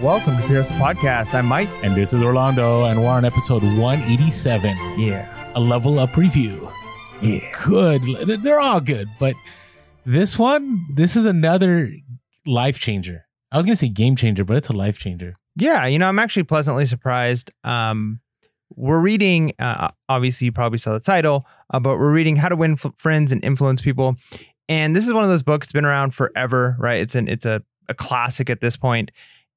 welcome to Pierce Podcast. I'm Mike. And this is Orlando, and we're on episode 187, Yeah. a level up review. Yeah. Good. They're all good, but this one, this is another life changer. I was going to say game changer, but it's a life changer. Yeah, you know, I'm actually pleasantly surprised. Um, we're reading, uh, obviously, you probably saw the title, uh, but we're reading How to Win F- Friends and Influence People. And this is one of those books, it's been around forever, right? It's an it's a, a classic at this point.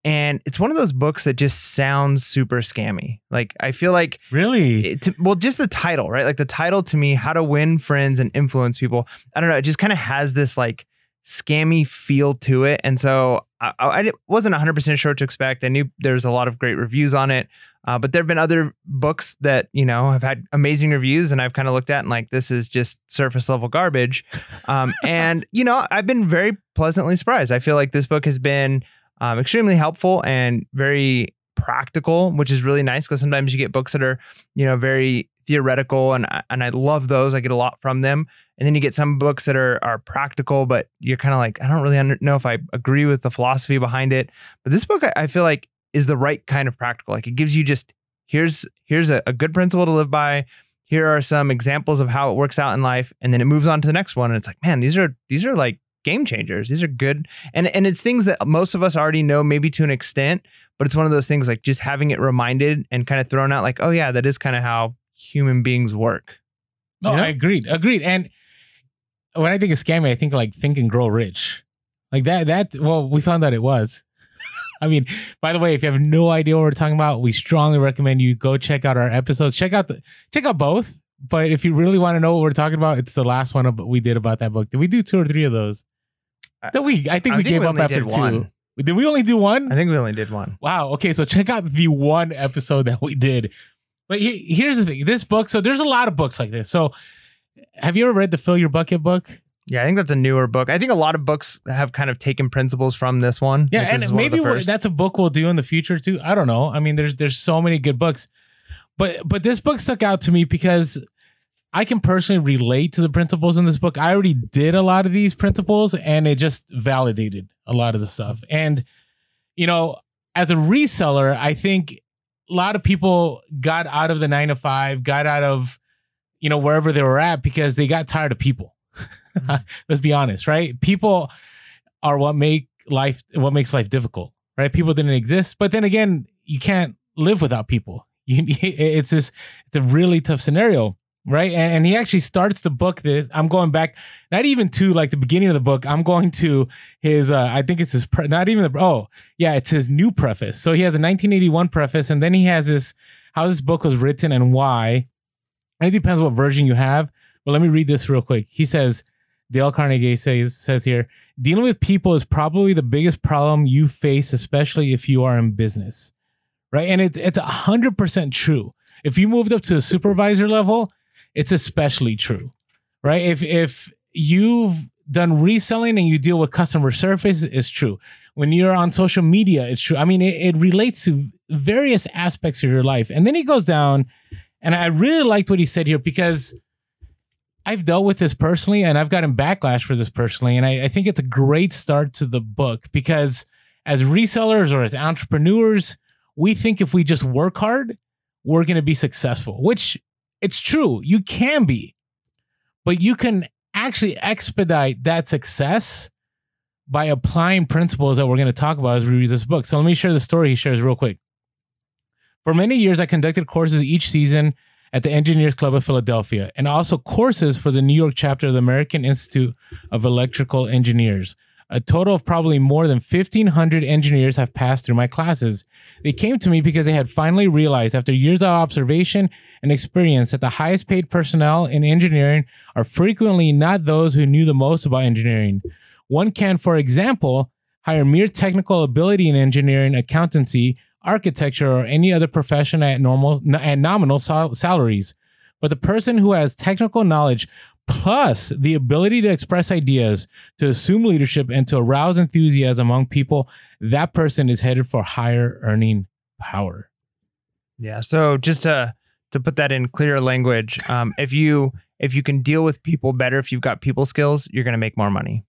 And it's one of those books that just sounds super scammy. Like I feel like Really? it, to, well, just the title, right? Like the title to me, how to win friends and influence people. I don't know. It just kind of has this like scammy feel to it. And so I, I wasn't 100% sure what to expect. I knew there's a lot of great reviews on it. Uh, but there have been other books that, you know, have had amazing reviews and I've kind of looked at and like, this is just surface level garbage. Um, and, you know, I've been very pleasantly surprised. I feel like this book has been um, extremely helpful and very practical, which is really nice because sometimes you get books that are, you know, very theoretical and and I love those. I get a lot from them. And then you get some books that are are practical, but you're kind of like, I don't really under- know if I agree with the philosophy behind it. But this book, I, I feel like, is the right kind of practical. Like it gives you just here's here's a, a good principle to live by. Here are some examples of how it works out in life, and then it moves on to the next one. And it's like, man, these are these are like game changers. These are good, and and it's things that most of us already know, maybe to an extent. But it's one of those things like just having it reminded and kind of thrown out, like, oh yeah, that is kind of how human beings work. No, You know? I agreed. Agreed. And when I think of scammy, I think like think and grow rich. Like that, that, well, we found out it was. I mean, by the way, if you have no idea what we're talking about, we strongly recommend you go check out our episodes. Check out the, check out both. But if you really want to know what we're talking about, it's the last one we did about that book. Did we do two or three of those? That we, I think I we think gave we up after two. one. Did we only do one? I think we only did one. Wow. Okay. So check out the one episode that we did. But he- here's the thing this book, so there's a lot of books like this. So have you ever read the Fill Your Bucket book? Yeah, I think that's a newer book. I think a lot of books have kind of taken principles from this one. Yeah. Like, and maybe the we're- first. that's a book we'll do in the future too. I don't know. I mean, there's there's so many good books. But but this book stuck out to me because I can personally relate to the principles in this book. I already did a lot of these principles and it just validated a lot of the stuff. And, you know, as a reseller, I think a lot of people got out of the nine to five, got out of, you know, wherever they were at because they got tired of people. Mm-hmm. Let's be honest, right? People are what make life, what makes life difficult, right? People didn't exist. But then again, you can't live without people. You, it's this, it's a really tough scenario right? And, and he actually starts the book. This I'm going back, not even to like the beginning of the book. I'm going to his. Uh, I think it's his. Pre- not even the. Oh, yeah, it's his new preface. So he has a 1981 preface, and then he has this how this book was written and why. And it depends what version you have. But let me read this real quick. He says. Dale Carnegie says says here, dealing with people is probably the biggest problem you face, especially if you are in business, right? And it's it's hundred percent true. If you moved up to a supervisor level, it's especially true, right? If if you've done reselling and you deal with customer service, it's true. When you're on social media, it's true. I mean, it, it relates to various aspects of your life. And then he goes down, and I really liked what he said here because I've dealt with this personally and I've gotten backlash for this personally. And I, I think it's a great start to the book because as resellers or as entrepreneurs, we think if we just work hard, we're going to be successful, which it's true. You can be, but you can actually expedite that success by applying principles that we're going to talk about as we read this book. So let me share the story he shares real quick. For many years, I conducted courses each season at the Engineers Club of Philadelphia and also courses for the New York chapter of the American Institute of Electrical Engineers. A total of probably more than 1,500 engineers have passed through my classes. They came to me because they had finally realized, after years of observation and experience, that the highest paid personnel in engineering are frequently not those who knew the most about engineering. One can, for example, hire mere technical ability in engineering, accountancy, architecture, or any other profession at normal at nominal sal- salaries. But the person who has technical knowledge plus the ability to express ideas, to assume leadership, and to arouse enthusiasm among people, that person is headed for higher earning power. Yeah. So just to to put that in clear language, um, if you if you can deal with people better, if you've got people skills, you're going to make more money.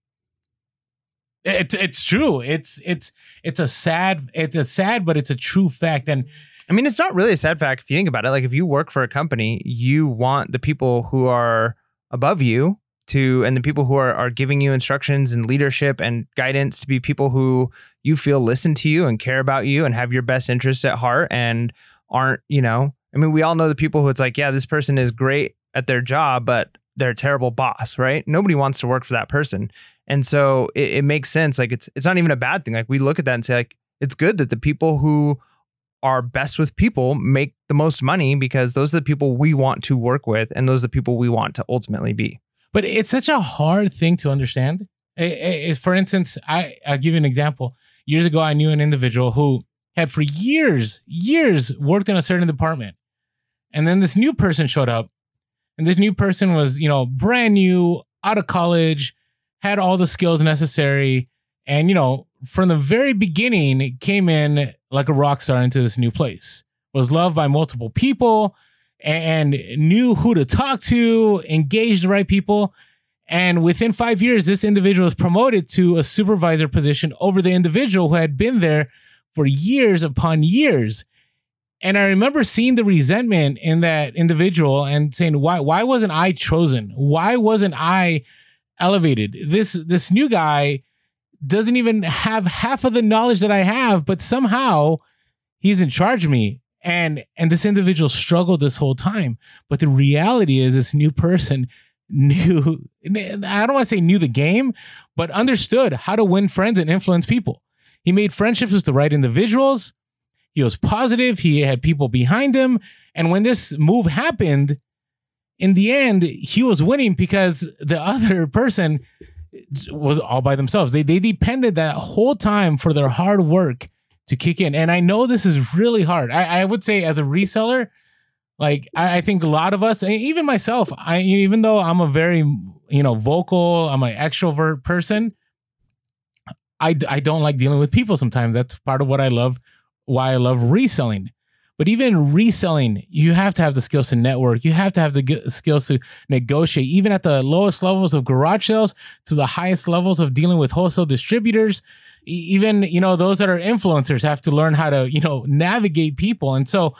It's it's true. It's it's it's a sad it's a sad but it's a true fact and I mean, it's not really a sad fact if you think about it. Like, if you work for a company, you want the people who are above you to, and the people who are, are giving you instructions and leadership and guidance to be people who you feel listen to you and care about you and have your best interests at heart and aren't, you know, I mean, we all know the people who it's like, yeah, this person is great at their job, but they're a terrible boss, right? Nobody wants to work for that person. And so it, it makes sense. Like, it's, it's not even a bad thing. Like, we look at that and say, like, it's good that the people who, are best with people make the most money because those are the people we want to work with and those are the people we want to ultimately be. But it's such a hard thing to understand. For instance, I I'll give you an example. Years ago, I knew an individual who had for years, years worked in a certain department. And then this new person showed up. And this new person was, you know, brand new, out of college, had all the skills necessary, and you know, from the very beginning came in like a rock star into this new place. Was loved by multiple people and knew who to talk to, engaged the right people. And within five years, this individual was promoted to a supervisor position over the individual who had been there for years upon years. And I remember seeing the resentment in that individual and saying, why, why wasn't I chosen? Why wasn't I elevated? This, this new guy doesn't even have half of the knowledge that I have, but somehow he's in charge of me. And and this individual struggled this whole time. But the reality is this new person knew I don't want to say knew the game, but understood how to win friends and influence people. He made friendships with the right individuals. He was positive. He had people behind him. And when this move happened, in the end, he was winning because the other person was all by themselves. They they depended that whole time for their hard work to kick in. And I know this is really hard. I, I would say as a reseller, like I, I, think a lot of us, even myself, I even though I'm a very you know vocal, I'm an extrovert person. I, I don't like dealing with people sometimes. That's part of what I love, why I love reselling. But even reselling, you have to have the skills to network. You have to have the skills to negotiate, even at the lowest levels of garage sales to the highest levels of dealing with wholesale distributors. Even, you know, those that are influencers have to learn how to, you know, navigate people. And so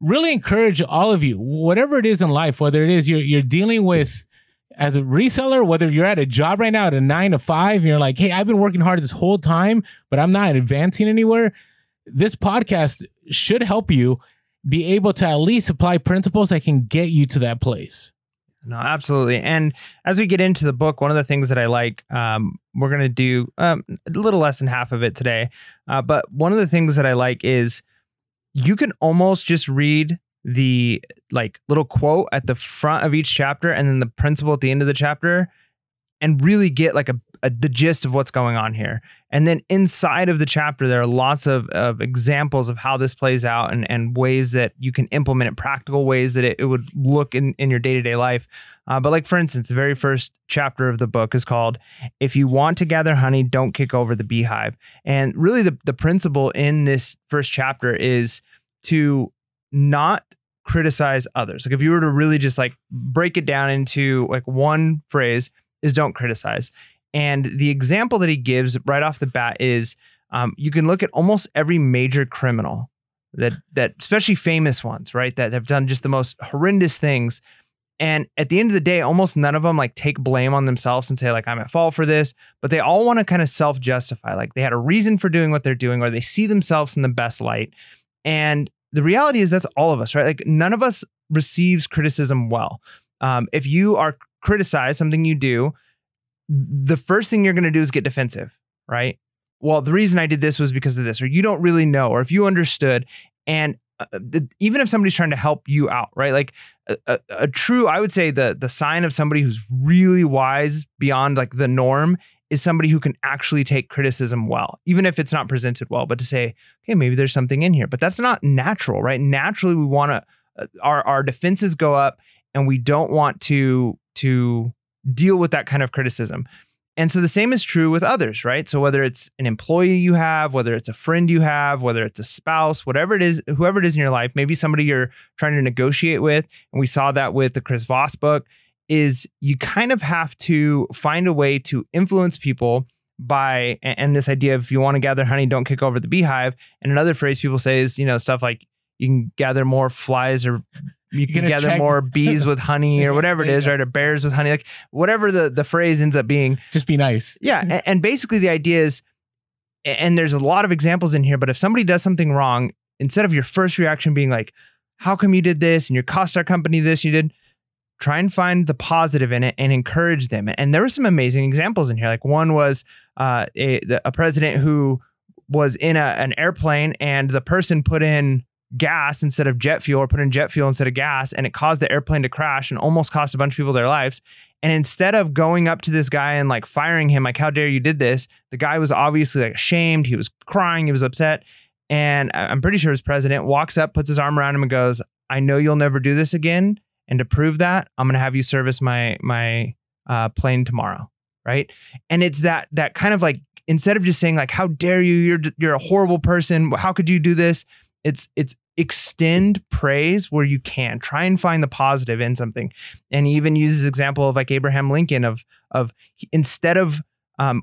really encourage all of you, whatever it is in life, whether it is you're, you're dealing with as a reseller, whether you're at a job right now at a nine to five, you're like, hey, I've been working hard this whole time, but I'm not advancing anywhere this podcast should help you be able to at least apply principles that can get you to that place. No, absolutely. And as we get into the book, one of the things that I like, um, we're going to do um, a little less than half of it today. Uh, but one of the things that I like is you can almost just read the like little quote at the front of each chapter and then the principle at the end of the chapter and really get like a, a, the gist of what's going on here. And then inside of the chapter, there are lots of, of examples of how this plays out and, and ways that you can implement it, practical ways that it, it would look in, in your day to day life. Uh, but, like, for instance, the very first chapter of the book is called If You Want to Gather Honey, Don't Kick Over the Beehive. And really, the, the principle in this first chapter is to not criticize others. Like, if you were to really just like break it down into like one phrase, is don't criticize. And the example that he gives right off the bat is um, you can look at almost every major criminal that that especially famous ones, right, that have done just the most horrendous things. And at the end of the day, almost none of them like take blame on themselves and say like I'm at fault for this, but they all want to kind of self-justify, like they had a reason for doing what they're doing, or they see themselves in the best light. And the reality is that's all of us, right? Like none of us receives criticism well. Um, if you are criticized something you do, the first thing you're going to do is get defensive, right? Well, the reason I did this was because of this, or you don't really know, or if you understood. And uh, the, even if somebody's trying to help you out, right? Like a, a, a, true, I would say the the sign of somebody who's really wise beyond like the norm is somebody who can actually take criticism well, even if it's not presented well. But to say, okay, maybe there's something in here, but that's not natural, right? Naturally, we want to uh, our our defenses go up, and we don't want to to deal with that kind of criticism. And so the same is true with others, right? So whether it's an employee you have, whether it's a friend you have, whether it's a spouse, whatever it is, whoever it is in your life, maybe somebody you're trying to negotiate with, and we saw that with the Chris Voss book, is you kind of have to find a way to influence people by and this idea of if you want to gather honey, don't kick over the beehive. And another phrase people say is, you know, stuff like you can gather more flies or you can gather attract- more bees with honey or whatever it is, right? Or bears with honey, like whatever the the phrase ends up being. Just be nice. Yeah, a- and, basically the idea is, and there's a lot of examples in here, but if somebody does something wrong, instead of your first reaction being like, "How come you did this?" and you cost our company this, you did. Try and find the positive in it and encourage them. And there were some amazing examples in here. Like one was uh, a, the- a president who was in a, an airplane and the person put in gas instead of jet fuel or put in jet fuel instead of gas and it caused the airplane to crash and almost cost a bunch of people their lives. And instead of going up to this guy and like firing him like how dare you did this the guy was obviously like ashamed. He was crying. He was upset. And i'm pretty sure his president walks up puts his arm around him and goes i know you'll never do this again. And to prove that i'm going to have you service my my uh, plane tomorrow. Right? And it's that that kind of like instead of just saying like how dare you? You're you're a horrible person. How could you do this? It's it's extend praise where you can. Try and find the positive in something. And he even uses example of like abraham lincoln of of instead of um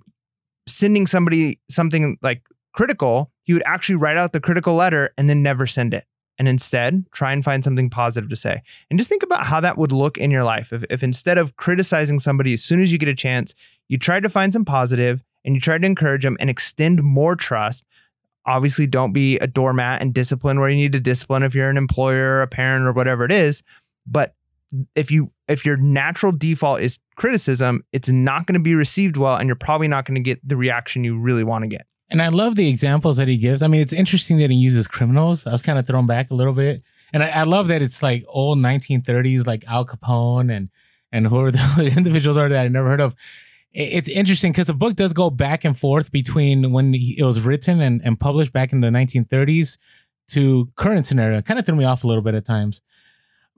sending somebody something like critical he would actually write out the critical letter and then never send it. And instead try and find something positive to say. And just think about how that would look in your life if, if instead of criticizing somebody as soon as you get a chance you tried to find some positive and you tried to encourage them and extend more trust obviously don't be a doormat and discipline where you need to discipline if you're an employer a parent or whatever it is but if you if your natural default is criticism it's not going to be received well and you're probably not going to get the reaction you really want to get And I love the examples that he gives. I mean, it's interesting that he uses criminals. I was kind of thrown back a little bit. And I, I love that it's like old 1930s, like Al Capone and and who are the individuals are that I never heard of. It- It's interesting because the book does go back and forth between when it was written and, and published back in the 1930s to current scenario. Kind of threw me off a little bit at times.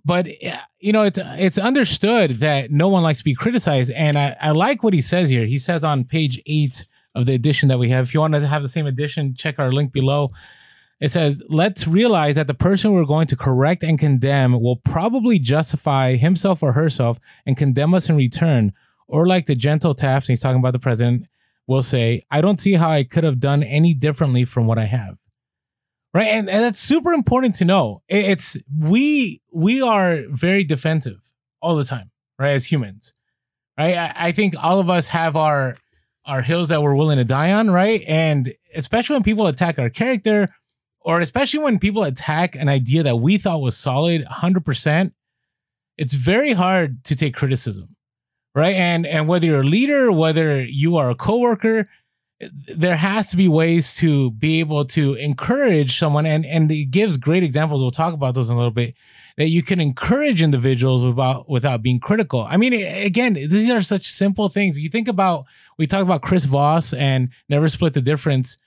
But uh, you know, it's it's understood that no one likes to be criticized, and I, I like what he says here. He says on page eight of the edition that we have. If you want to have the same edition, check our link below. It says, let's realize that the person we're going to correct and condemn will probably justify himself or herself and condemn us in return. Or, like the gentle Taft, he's talking about the president, will say, I don't see how I could have done any differently from what I have. Right. And, and that's super important to know. It's we we are very defensive all the time, right? As humans. Right. I, I think all of us have our our hills that we're willing to die on, right? And especially when people attack our character, or especially when people attack an idea that we thought was solid 100%, it's very hard to take criticism, right? And and whether you're a leader, whether you are a coworker, there has to be ways to be able to encourage someone. And and it gives great examples. We'll talk about those in a little bit that you can encourage individuals without without being critical. I mean again these are such simple things. You think about we talked about chris voss and never split the difference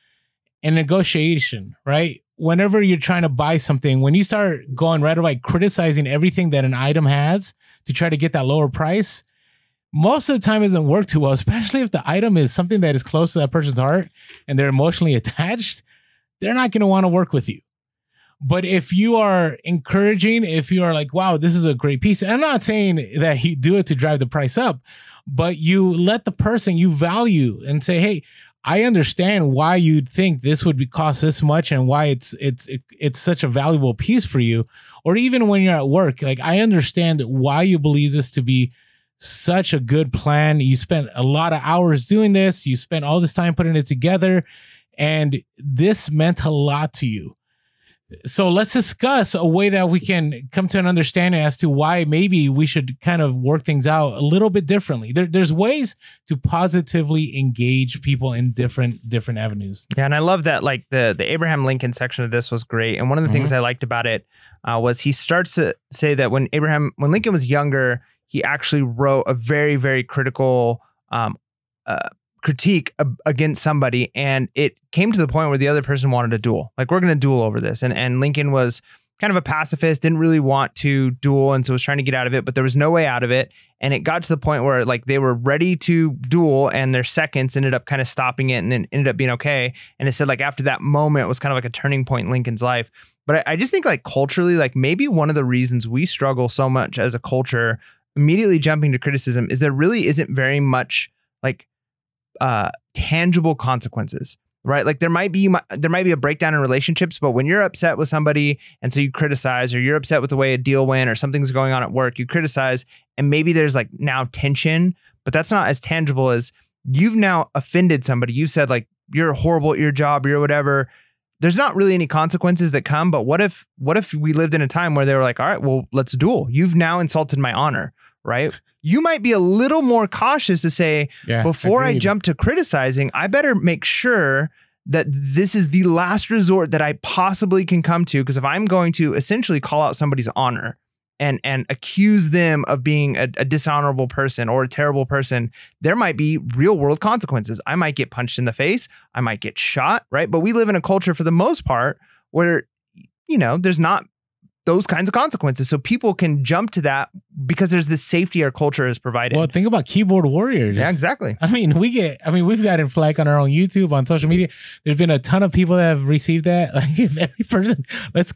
in negotiation right? Whenever you're trying to buy something when you start going right away criticizing everything that an item has to try to get that lower price most of the time doesn't work too well, especially if the item is something that is close to that person's heart and they're emotionally attached. They're not going to want to work with you. But if you are encouraging, if you are like, wow, this is a great piece, and I'm not saying that you do it to drive the price up, but you let the person you value and say, hey, I understand why you'd think this would be cost this much and why it's it's it, it's such a valuable piece for you. Or even when you're at work, like I understand why you believe this to be such a good plan. You spent a lot of hours doing this. You spent all this time putting it together, and this meant a lot to you. So let's discuss a way that we can come to an understanding as to why maybe we should kind of work things out a little bit differently. There, there's ways to positively engage people in different different avenues. Yeah, and I love that. Like the the Abraham Lincoln section of this was great, and one of the things I liked about it uh, was he starts to say that when Abraham when Lincoln was younger, he actually wrote a very very critical um, uh, critique ab- against somebody, and it came to the point where the other person wanted a duel. Like we're going to duel over this, and and Lincoln was kind of a pacifist, didn't really want to duel, and so was trying to get out of it, but there was no way out of it. And it got to the point where like they were ready to duel, and their seconds ended up kind of stopping it, and then ended up being okay. And it said like after that moment was kind of like a turning point in Lincoln's life. But I, I just think like culturally, like maybe one of the reasons we struggle so much as a culture, immediately jumping to criticism, is there really isn't very much like uh, tangible consequences right? Like there might be there might be a breakdown in relationships but when you're upset with somebody and so you criticize or you're upset with the way a deal went or something's going on at work you criticize and maybe there's like now tension but that's not as tangible as you've now offended somebody. You said like you're horrible at your job you're whatever. There's not really any consequences that come but what if what if we lived in a time where they were like all right well let's duel. You've now insulted my honor right you might be a little more cautious to say Yeah. before I jump to criticizing, I better make sure that this is the last resort that I possibly can come to. Because if I'm going to essentially call out somebody's honor and and accuse them of being a, a dishonorable person or a terrible person, there might be real world consequences. I might get punched in the face. I might get shot. Right. But we live in a culture for the most part where you know there's not those kinds of consequences. So people can jump to that because there's this safety our culture has provided. Well, think about keyboard warriors. yeah, exactly. I mean, we get. I mean, we've gotten flack on our own YouTube, on social media. There's been a ton of people that have received that. Like, if every person, let's,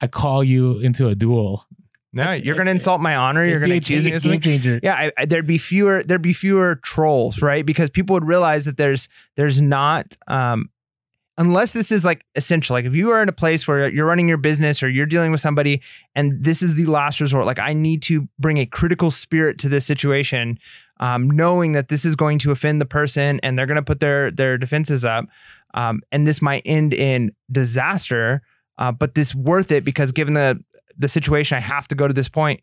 I call you into a duel. No, you're going to insult my honor. You're going be to a accuse me of something. changer. Yeah, I, I, there'd be fewer. There'd be fewer trolls, right? Because people would realize that there's there's not um, unless this is like essential. Like if you are in a place where you're running your business or you're dealing with somebody, and this is the last resort. Like I need to bring a critical spirit to this situation, um, knowing that this is going to offend the person and they're going to put their their defenses up, um, and this might end in disaster. Uh, but this worth it because given the the situation, I have to go to this point.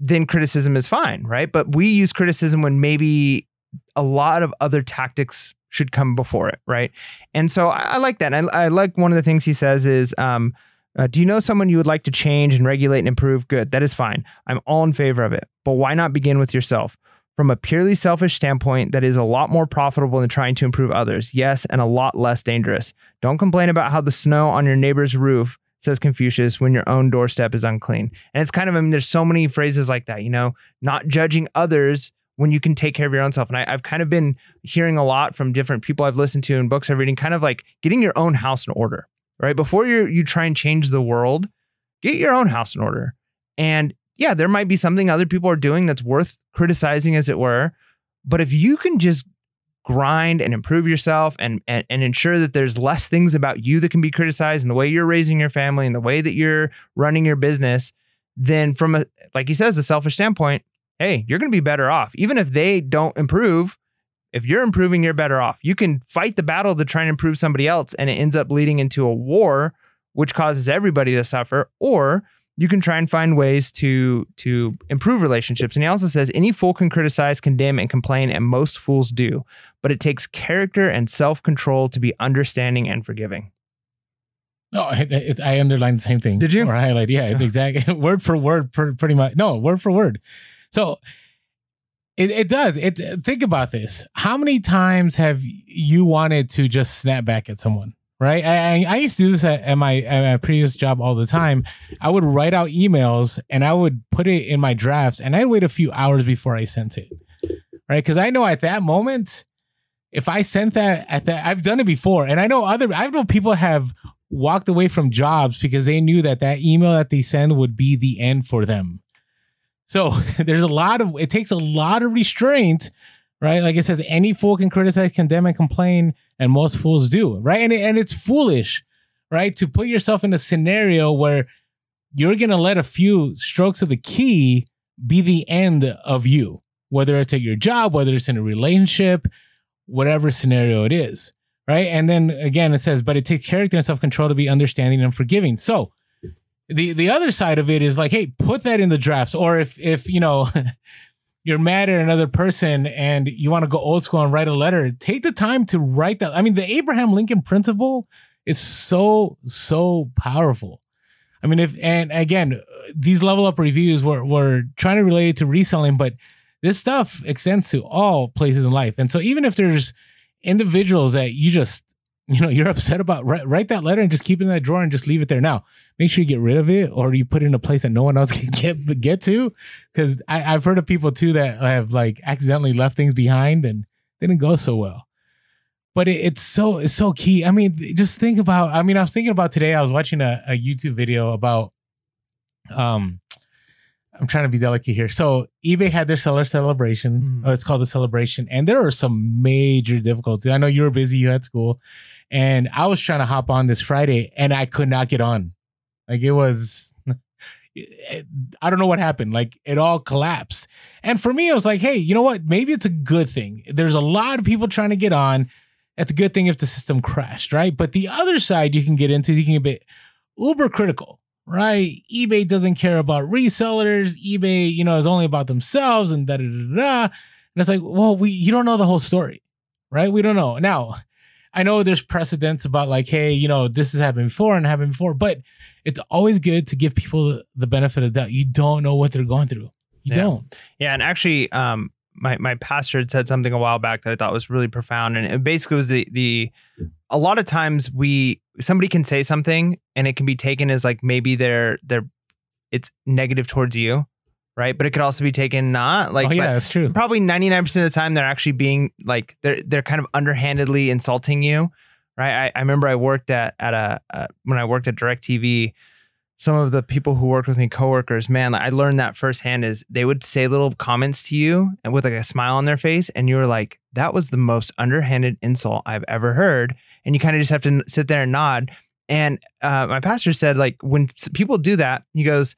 Then criticism is fine, right? But we use criticism when maybe a lot of other tactics should come before it, right? And so I, I like that. I, I like one of the things he says is, um, uh, "Do you know someone you would like to change and regulate and improve? Good, that is fine. I'm all in favor of it. But why not begin with yourself?" From a purely selfish standpoint, that is a lot more profitable than trying to improve others. Yes, and a lot less dangerous. Don't complain about how the snow on your neighbor's roof says Confucius when your own doorstep is unclean. And it's kind of, I mean, there's so many phrases like that, you know, not judging others when you can take care of your own self. And I, I've kind of been hearing a lot from different people I've listened to and books I've reading, kind of like getting your own house in order, right? Before you you try and change the world, get your own house in order. And yeah, there might be something other people are doing that's worth criticizing, as it were. But if you can just grind and improve yourself and, and and ensure that there's less things about you that can be criticized and the way you're raising your family and the way that you're running your business, then from a like he says, a selfish standpoint, hey, you're gonna be better off. Even if they don't improve, if you're improving, you're better off. You can fight the battle to try and improve somebody else, and it ends up leading into a war, which causes everybody to suffer, or you can try and find ways to to improve relationships. And he also says any fool can criticize, condemn, and complain, and most fools do. But it takes character and self-control to be understanding and forgiving. No, I, I- I underlined the same thing. Did you? Or highlight? Yeah, Yeah. exactly. word for word, pretty much. No, word for word. So it, it does. It think about this. How many times have you wanted to just snap back at someone? Right. I, I used to do this at, at my at my previous job all the time. I would write out emails and I would put it in my drafts, and I'd wait a few hours before I sent it. Right, because I know at that moment, if I sent that at that, I've done it before, and I know other. I know people have walked away from jobs because they knew that that email that they send would be the end for them. So there's a lot of it takes a lot of restraint, right? Like it says, any fool can criticize, condemn, and complain, and most fools do, right? And and it's foolish, right, to put yourself in a scenario where you're gonna let a few strokes of the key be the end of you, whether it's at your job, whether it's in a relationship, whatever scenario it is right? And then again, it says, but it takes character and self control to be understanding and forgiving. So the the other side of it is like, hey, put that in the drafts, or if if you know. You're mad at another person and you want to go old school and write a letter. Take the time to write that. I mean, the Abraham Lincoln principle is so, so powerful. I mean, if, and again, these level up reviews were, were trying to relate it to reselling, but this stuff extends to all places in life. And so even if there's individuals that you just you know you're upset about write, write that letter and just keep it in that drawer and just leave it there. Now make sure you get rid of it or you put it in a place that no one else can get get to. Because i've heard of people too that have like accidentally left things behind and didn't go so well. But it, it's so it's so key. I mean just think about i mean i was thinking about today i was watching a, a youtube video about um I'm trying to be delicate here. So eBay had their seller celebration. Mhm. Oh, it's called the celebration, and there were some major difficulties. I know you were busy, you had school, and I was trying to hop on this Friday, and I could not get on. Like it was, I don't know what happened. Like it all collapsed. And for me, I was like, hey, you know what? Maybe it's a good thing. There's a lot of people trying to get on. It's a good thing if the system crashed, right? But the other side you can get into, you can get uber critical, right? eBay doesn't care about resellers. eBay, you know, is only about themselves and da da da da. And it's like, well, we you don't know the whole story, right? We don't know. Now, I know there's precedents about like, hey, you know, this has happened before and happened before, but it's always good to give people the benefit of the doubt. You don't know what they're going through. You Yeah. don't. Yeah, and actually, um, my my pastor had said something a while back that I thought was really profound, and it basically was the the a lot of times we somebody can say something and it can be taken as like maybe they're they're it's negative towards you, right? But it could also be taken not like oh yeah, that's true. probably 99% of the time they're actually being like they're they're kind of underhandedly insulting you right i, I remember i worked at at a uh, when i worked at directv some of the people who worked with me coworkers man i learned that firsthand is they would say little comments to you and with like a smile on their face and you were like that was the most underhanded insult i've ever heard and you kind of just have to sit there and nod. And uh, my pastor said like when people do that he goes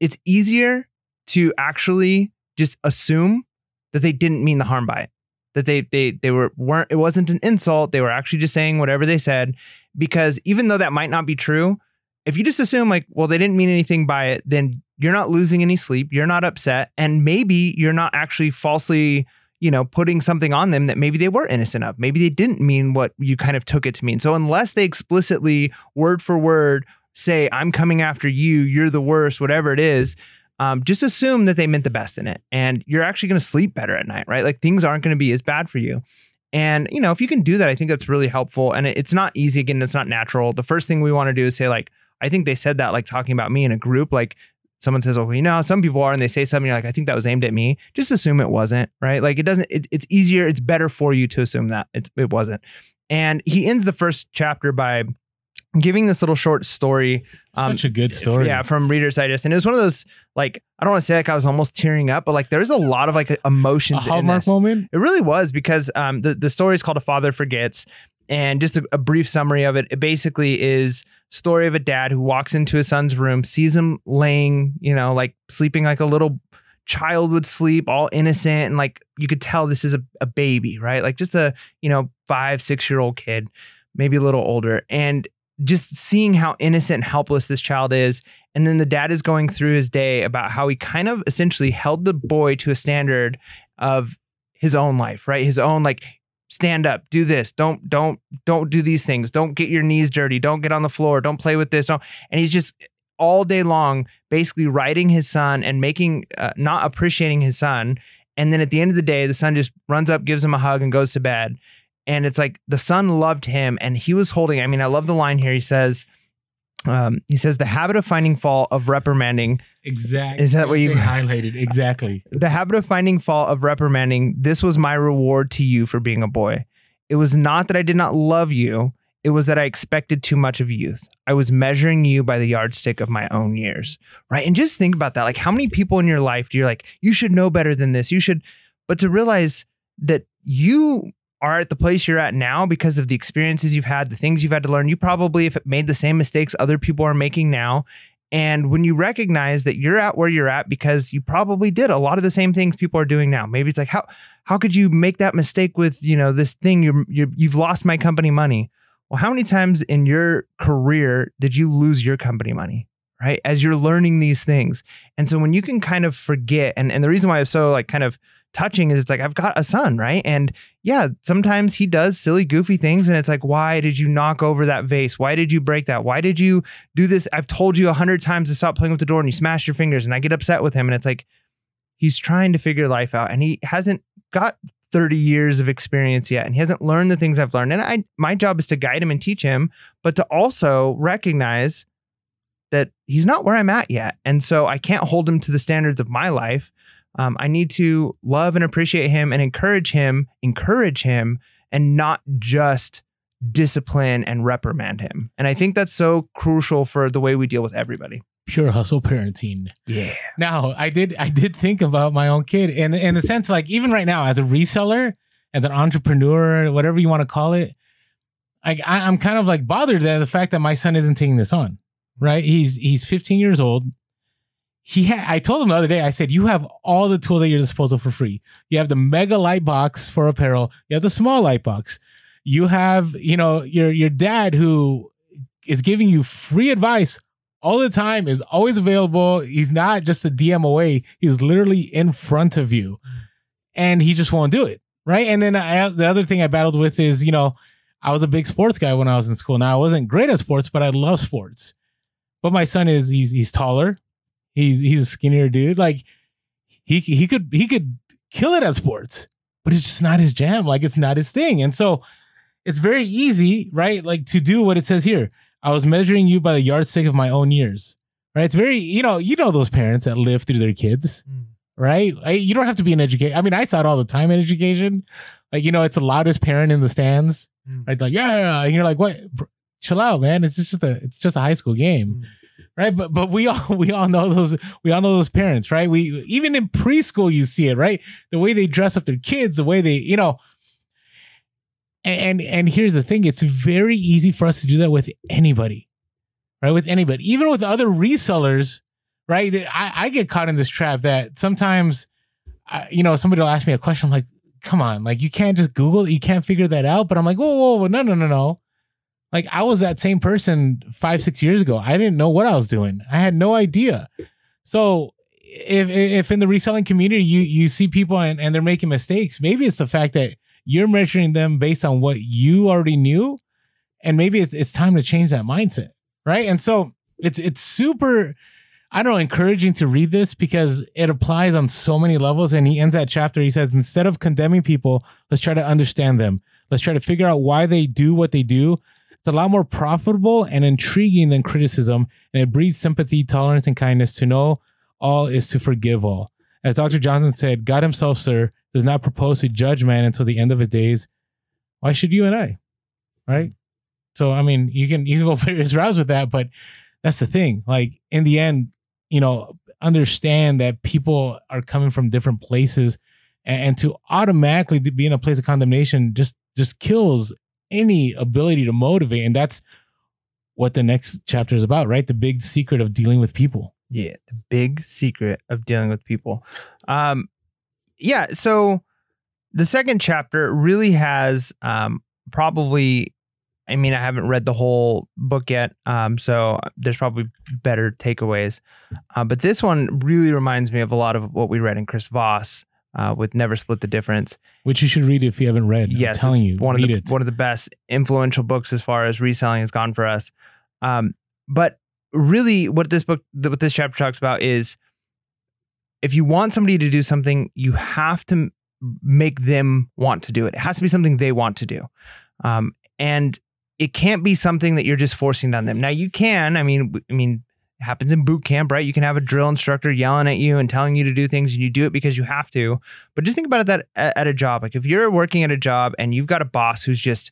it's easier to actually just assume that they didn't mean the harm by it that they they they were weren't it wasn't an insult they were actually just saying whatever they said. Because even though that might not be true if you just assume like well they didn't mean anything by it then you're not losing any sleep you're not upset and maybe you're not actually falsely you know putting something on them that maybe they were innocent of. Maybe they didn't mean what you kind of took it to mean. So unless they explicitly word for word say i'm coming after you you're the worst whatever it is um, just assume that they meant the best in it. And you're actually going to sleep better at night right? Like things aren't going to be as bad for you. And you know if you can do that i think that's really helpful. And it- it's not easy. Again it's not natural. The first thing we want to do is say like i think they said that like talking about me in a group like someone says oh well, you know some people are and they say something you're like i think that was aimed at me just assume it wasn't right like it doesn't it, it's easier it's better for you to assume that it's, it wasn't and he ends the first chapter by giving this little short story um, Such a good story. yeah, from Reader's Digest, and it was one of those like I don't want to say like I was almost tearing up, but like there's a lot of like emotions. a in hallmark moment. It really was because um, the the story is called A Father Forgets, and just a, a brief summary of it. It basically is story of a dad who walks into his son's room, sees him laying, you know, like sleeping like a little child would sleep, all innocent, and like you could tell this is a, a baby, right? Like just a you know five six year old kid, maybe a little older, and just seeing how innocent and helpless this child is. And then the dad is going through his day about how he kind of essentially held the boy to a standard of his own life, right? His own like stand up, do this, don't don't don't do these things, don't get your knees dirty, don't get on the floor, don't play with this, don't. And he's just all day long basically writing his son and making uh, not appreciating his son. And then at the end of the day, the son just runs up, gives him a hug, and goes to bed. And it's like the son loved him, and he was holding. I mean, I love the line here. He says, um, "He says the habit of finding fault of reprimanding Exactly. Is that what you- highlighted? Exactly. the habit of finding fault of reprimanding this was my reward to you for being a boy. It was not that i did not love you. It was that i expected too much of youth. I was measuring you by the yardstick of my own years. Right? And just think about that. Like how many people in your life do you like you should know better than this. You should but to realize that you are at the place you're at now because of the experiences you've had the things you've had to learn you probably have made the same mistakes other people are making now and when you recognize that you're at where you're at because you probably did a lot of the same things people are doing now, maybe it's like how how could you make that mistake with you know this thing you're, you're you've lost my company money. Well, how many times in your career did you lose your company money? Right as you're learning these things, and so when you can kind of forget, and and the reason why I'm so like kind of touching is it's like I've got a son, right? And yeah, sometimes he does silly, goofy things, and it's like, why did you knock over that vase? Why did you break that? Why did you do this? I've told you a hundred times to stop playing with the door, and you smash your fingers, and I get upset with him, and it's like he's trying to figure life out, and he hasn't got 30 years of experience yet and he hasn't learned the things I've learned and I my job is to guide him and teach him but to also recognize that he's not where I'm at yet and so I can't hold him to the standards of my life um, I need to love and appreciate him and encourage him, encourage him, and not just discipline and reprimand him. And I think that's so crucial for the way we deal with everybody. pure hustle parenting. Yeah. Now, I did I did think about my own kid and in the sense like even right now as a reseller, as an entrepreneur, whatever you want to call it, like I, I'm kind of like bothered at the fact that my son isn't taking this on. Right? He's he's 15 years old. He had I told him the other day, I said, you have all the tools at your disposal for free. You have the mega light box for apparel, you have the small light box. You have, you know, your your dad who is giving you free advice all the time, is always available. He's not just a DM away, he's literally in front of you. And he just won't do it. Right. And then I, the other thing I battled with is, you know, I was a big sports guy when I was in school. Now I wasn't great at sports, but I love sports. But my son is he's he's taller. He's he's a skinnier dude. Like he he could he could kill it at sports, but it's just not his jam. Like it's not his thing. And so it's very easy, right? Like to do what it says here. I was measuring you by the yardstick of my own years. Right? It's very, you know, you know those parents that live through their kids, Mm. right? I, you don't have to be an educator. I mean, I saw it all the time in education. Like, you know, it's the loudest parent in the stands, Mm. right? Like, yeah, and you're like, what? Chill out, man. It's just a, it's just a high school game, Mm. Right? But but we all we all know those we all know those parents, right? We even in preschool you see it, right? The way they dress up their kids, the way they, you know. And and here's the thing: it's very easy for us to do that with anybody, right? With anybody, even with other resellers, right? I, I get caught in this trap that sometimes, I, you know, somebody will ask me a question. I'm like, come on, like you can't just Google, you can't figure that out. But I'm like, whoa, whoa, whoa, no, no, no, no. Like I was that same person five, six years ago. I didn't know what I was doing. I had no idea. So if if in the reselling community you you see people and, and they're making mistakes, maybe it's the fact that you're measuring them based on what you already knew. And maybe it's it's time to change that mindset. Right. And so it's it's super I don't know, encouraging to read this because it applies on so many levels. And he ends that chapter. He says, instead of condemning people, let's try to understand them. Let's try to figure out why they do what they do. It's a lot more profitable and intriguing than criticism, and it breeds sympathy, tolerance, and kindness. To know all is to forgive all. As Dr. Johnson said, God himself, sir, does not propose to judge man until the end of his days. Why should you and I? Right? So I mean, you can you can go various routes with that, but that's the thing. Like in the end, you know, understand that people are coming from different places, and, to automatically be in a place of condemnation just just kills any ability to motivate, and that's what the next chapter is about, right? The big secret of dealing with people. Yeah, the big secret of dealing with people. Um, yeah, so the second chapter really has um, probably. I mean, I haven't read the whole book yet, um, so there's probably better takeaways. Uh, but this one really reminds me of a lot of what we read in Chris Voss uh, with "Never Split the Difference." Which you should read if you haven't read. yes, I'm telling you, one of the it. one of the best influential books as far as reselling has gone for us. Um, but really, what this book, what this chapter talks about is, if you want somebody to do something, you have to make them want to do it. It has to be something they want to do, um, and it can't be something that you're just forcing on them. Now, you can. I mean, I mean. Happens in boot camp, right? You can have a drill instructor yelling at you and telling you to do things, and you do it because you have to. But just think about it that at at a job. Like if you're working at a job and you've got a boss who's just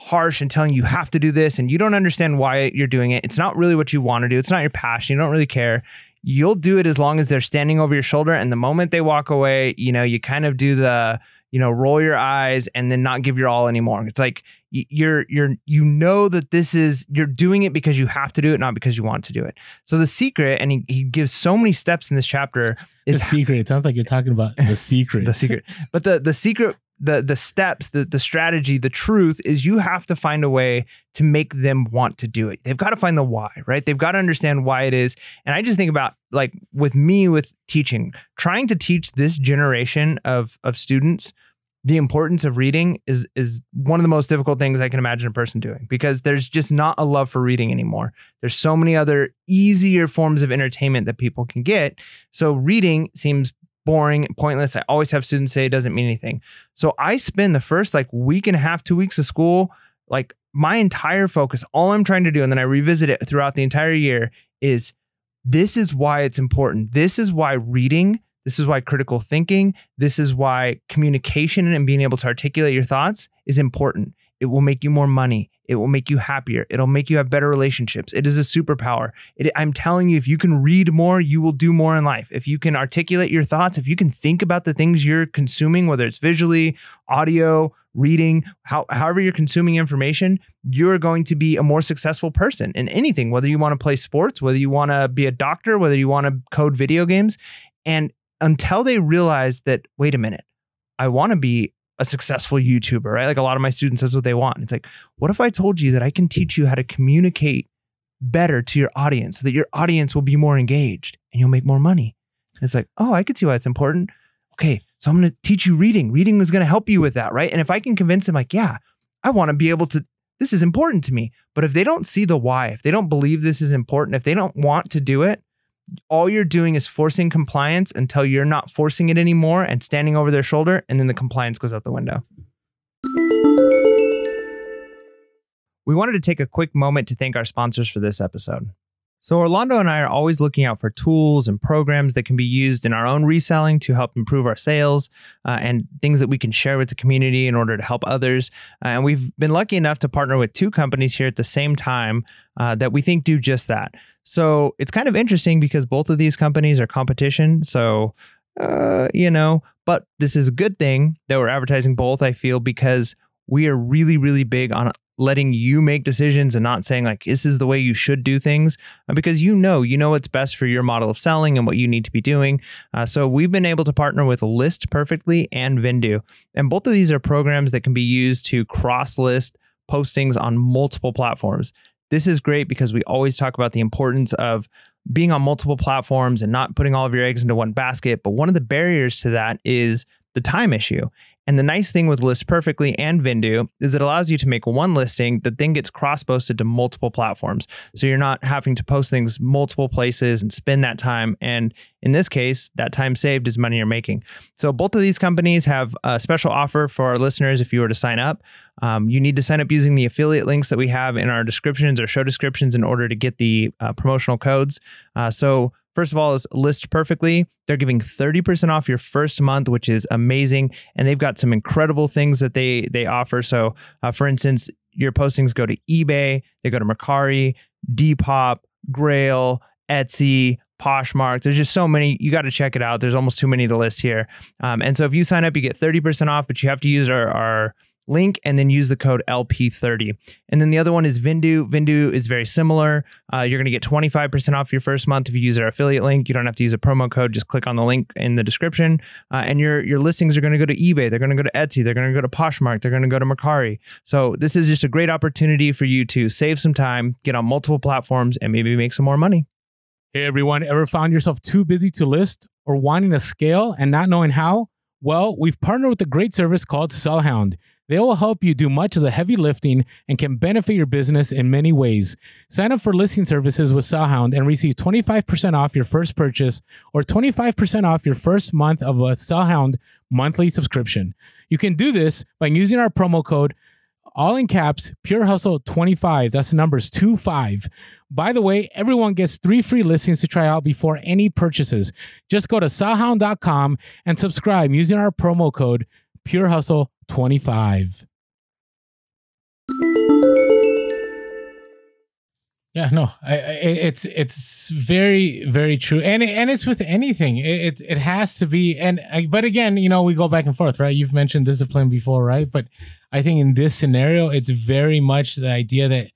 harsh and telling you you have to do this and you don't understand why you're doing it. It's not really what you want to do. It's not your passion. You don't really care. You'll do it as long as they're standing over your shoulder. And the moment they walk away, you know, you kind of do the, you know, roll your eyes and then not give your all anymore. It's like you're you're you know that this is you're doing it because you have to do it, not because you want to do it. So the secret, and he, he gives so many steps in this chapter, the is secret. It sounds like you're talking about the secret. the secret. But the the secret, the the steps, the the strategy, the truth is you have to find a way to make them want to do it. They've got to find the why, right? They've got to understand why it is. And I just think about like with me with teaching, trying to teach this generation of of students the importance of reading is is one of the most difficult things I can imagine a person doing because there's just not a love for reading anymore. There's so many other easier forms of entertainment that people can get. So reading seems boring, pointless. I always have students say it doesn't mean anything. So I spend the first like week and a half, two weeks of school, like my entire focus, all I'm trying to do, and then I revisit it throughout the entire year is this is why it's important. This is why reading, this is why critical thinking, this is why communication and being able to articulate your thoughts is important. It will make you more money. It will make you happier. It'll make you have better relationships. It is a superpower. It, I'm telling you, if you can read more, you will do more in life. If you can articulate your thoughts, if you can think about the things you're consuming, whether it's visually, audio, reading, how, however you're consuming information, you're going to be a more successful person in anything, whether you want to play sports, whether you want to be a doctor, whether you want to code video games. And until they realize that, wait a minute, I want to be a successful YouTuber, right? Like a lot of my students, that's what they want. It's like, what if I told you that I can teach you how to communicate better to your audience so that your audience will be more engaged and you'll make more money? And it's like, oh, I could see why it's important. Okay, so I'm going to teach you reading. Reading is going to help you with that, right? And if I can convince them, like, yeah, I want to be able to, this is important to me. But if they don't see the why, if they don't believe this is important, if they don't want to do it, all you're doing is forcing compliance until you're not forcing it anymore and standing over their shoulder, and then the compliance goes out the window. We wanted to take a quick moment to thank our sponsors for this episode. So, Orlando and I are always looking out for tools and programs that can be used in our own reselling to help improve our sales uh, and things that we can share with the community in order to help others. Uh, and we've been lucky enough to partner with two companies here at the same time uh, that we think do just that. So, it's kind of interesting because both of these companies are competition. So, uh, you know, but this is a good thing that we're advertising both, I feel, because we are really, really big on letting you make decisions and not saying like this is the way you should do things uh, because you know you know what's best for your model of selling and what you need to be doing. Uh, so we've been able to partner with list perfectly and Vendoo and both of these are programs that can be used to cross list postings on multiple platforms. This is great because we always talk about the importance of being on multiple platforms and not putting all of your eggs into one basket but one of the barriers to that is the time issue and the nice thing with List Perfectly and Vendoo is it allows you to make one listing that then gets cross posted to multiple platforms. So you're not having to post things multiple places and spend that time. And in this case, that time saved is money you're making. So both of these companies have a special offer for our listeners if you were to sign up. Um, you need to sign up using the affiliate links that we have in our descriptions or show descriptions in order to get the uh, promotional codes. Uh, so First of all, is list perfectly. They're giving 30% off your first month, which is amazing. And they've got some incredible things that they they offer. So, uh, for instance, your postings go to eBay, they go to Mercari, Depop, Grail, Etsy, Poshmark. There's just so many. You got to check it out. There's almost too many to list here. Um, and so if you sign up, you get 30% off, but you have to use our, our link and then use the code LP30. And then the other one is Vendoo. Vendoo is very similar. Uh, you're going to get 25% off your first month if you use our affiliate link. You don't have to use a promo code. Just click on the link in the description. Uh, and your, your listings are going to go to eBay. They're going to go to Etsy. They're going to go to Poshmark. They're going to go to Mercari. So this is just a great opportunity for you to save some time, get on multiple platforms, and maybe make some more money. Hey everyone, ever found yourself too busy to list or wanting to scale and not knowing how? Well, we've partnered with a great service called Sellhound. They will help you do much of the heavy lifting and can benefit your business in many ways. Sign up for listing services with Sellhound and receive 25% off your first purchase or 25% off your first month of a Sellhound monthly subscription. You can do this by using our promo code all in caps, Pure Hustle 25. That's the numbers 25. By the way, everyone gets three free listings to try out before any purchases. Just go to sellhound.com and subscribe using our promo code Pure Hustle 25. Yeah, no, I, I, it's it's very very true, and and it's with anything. It, it, it has to be, and but again, you know, we go back and forth, right? You've mentioned discipline before, right? But I think in this scenario, it's very much the idea that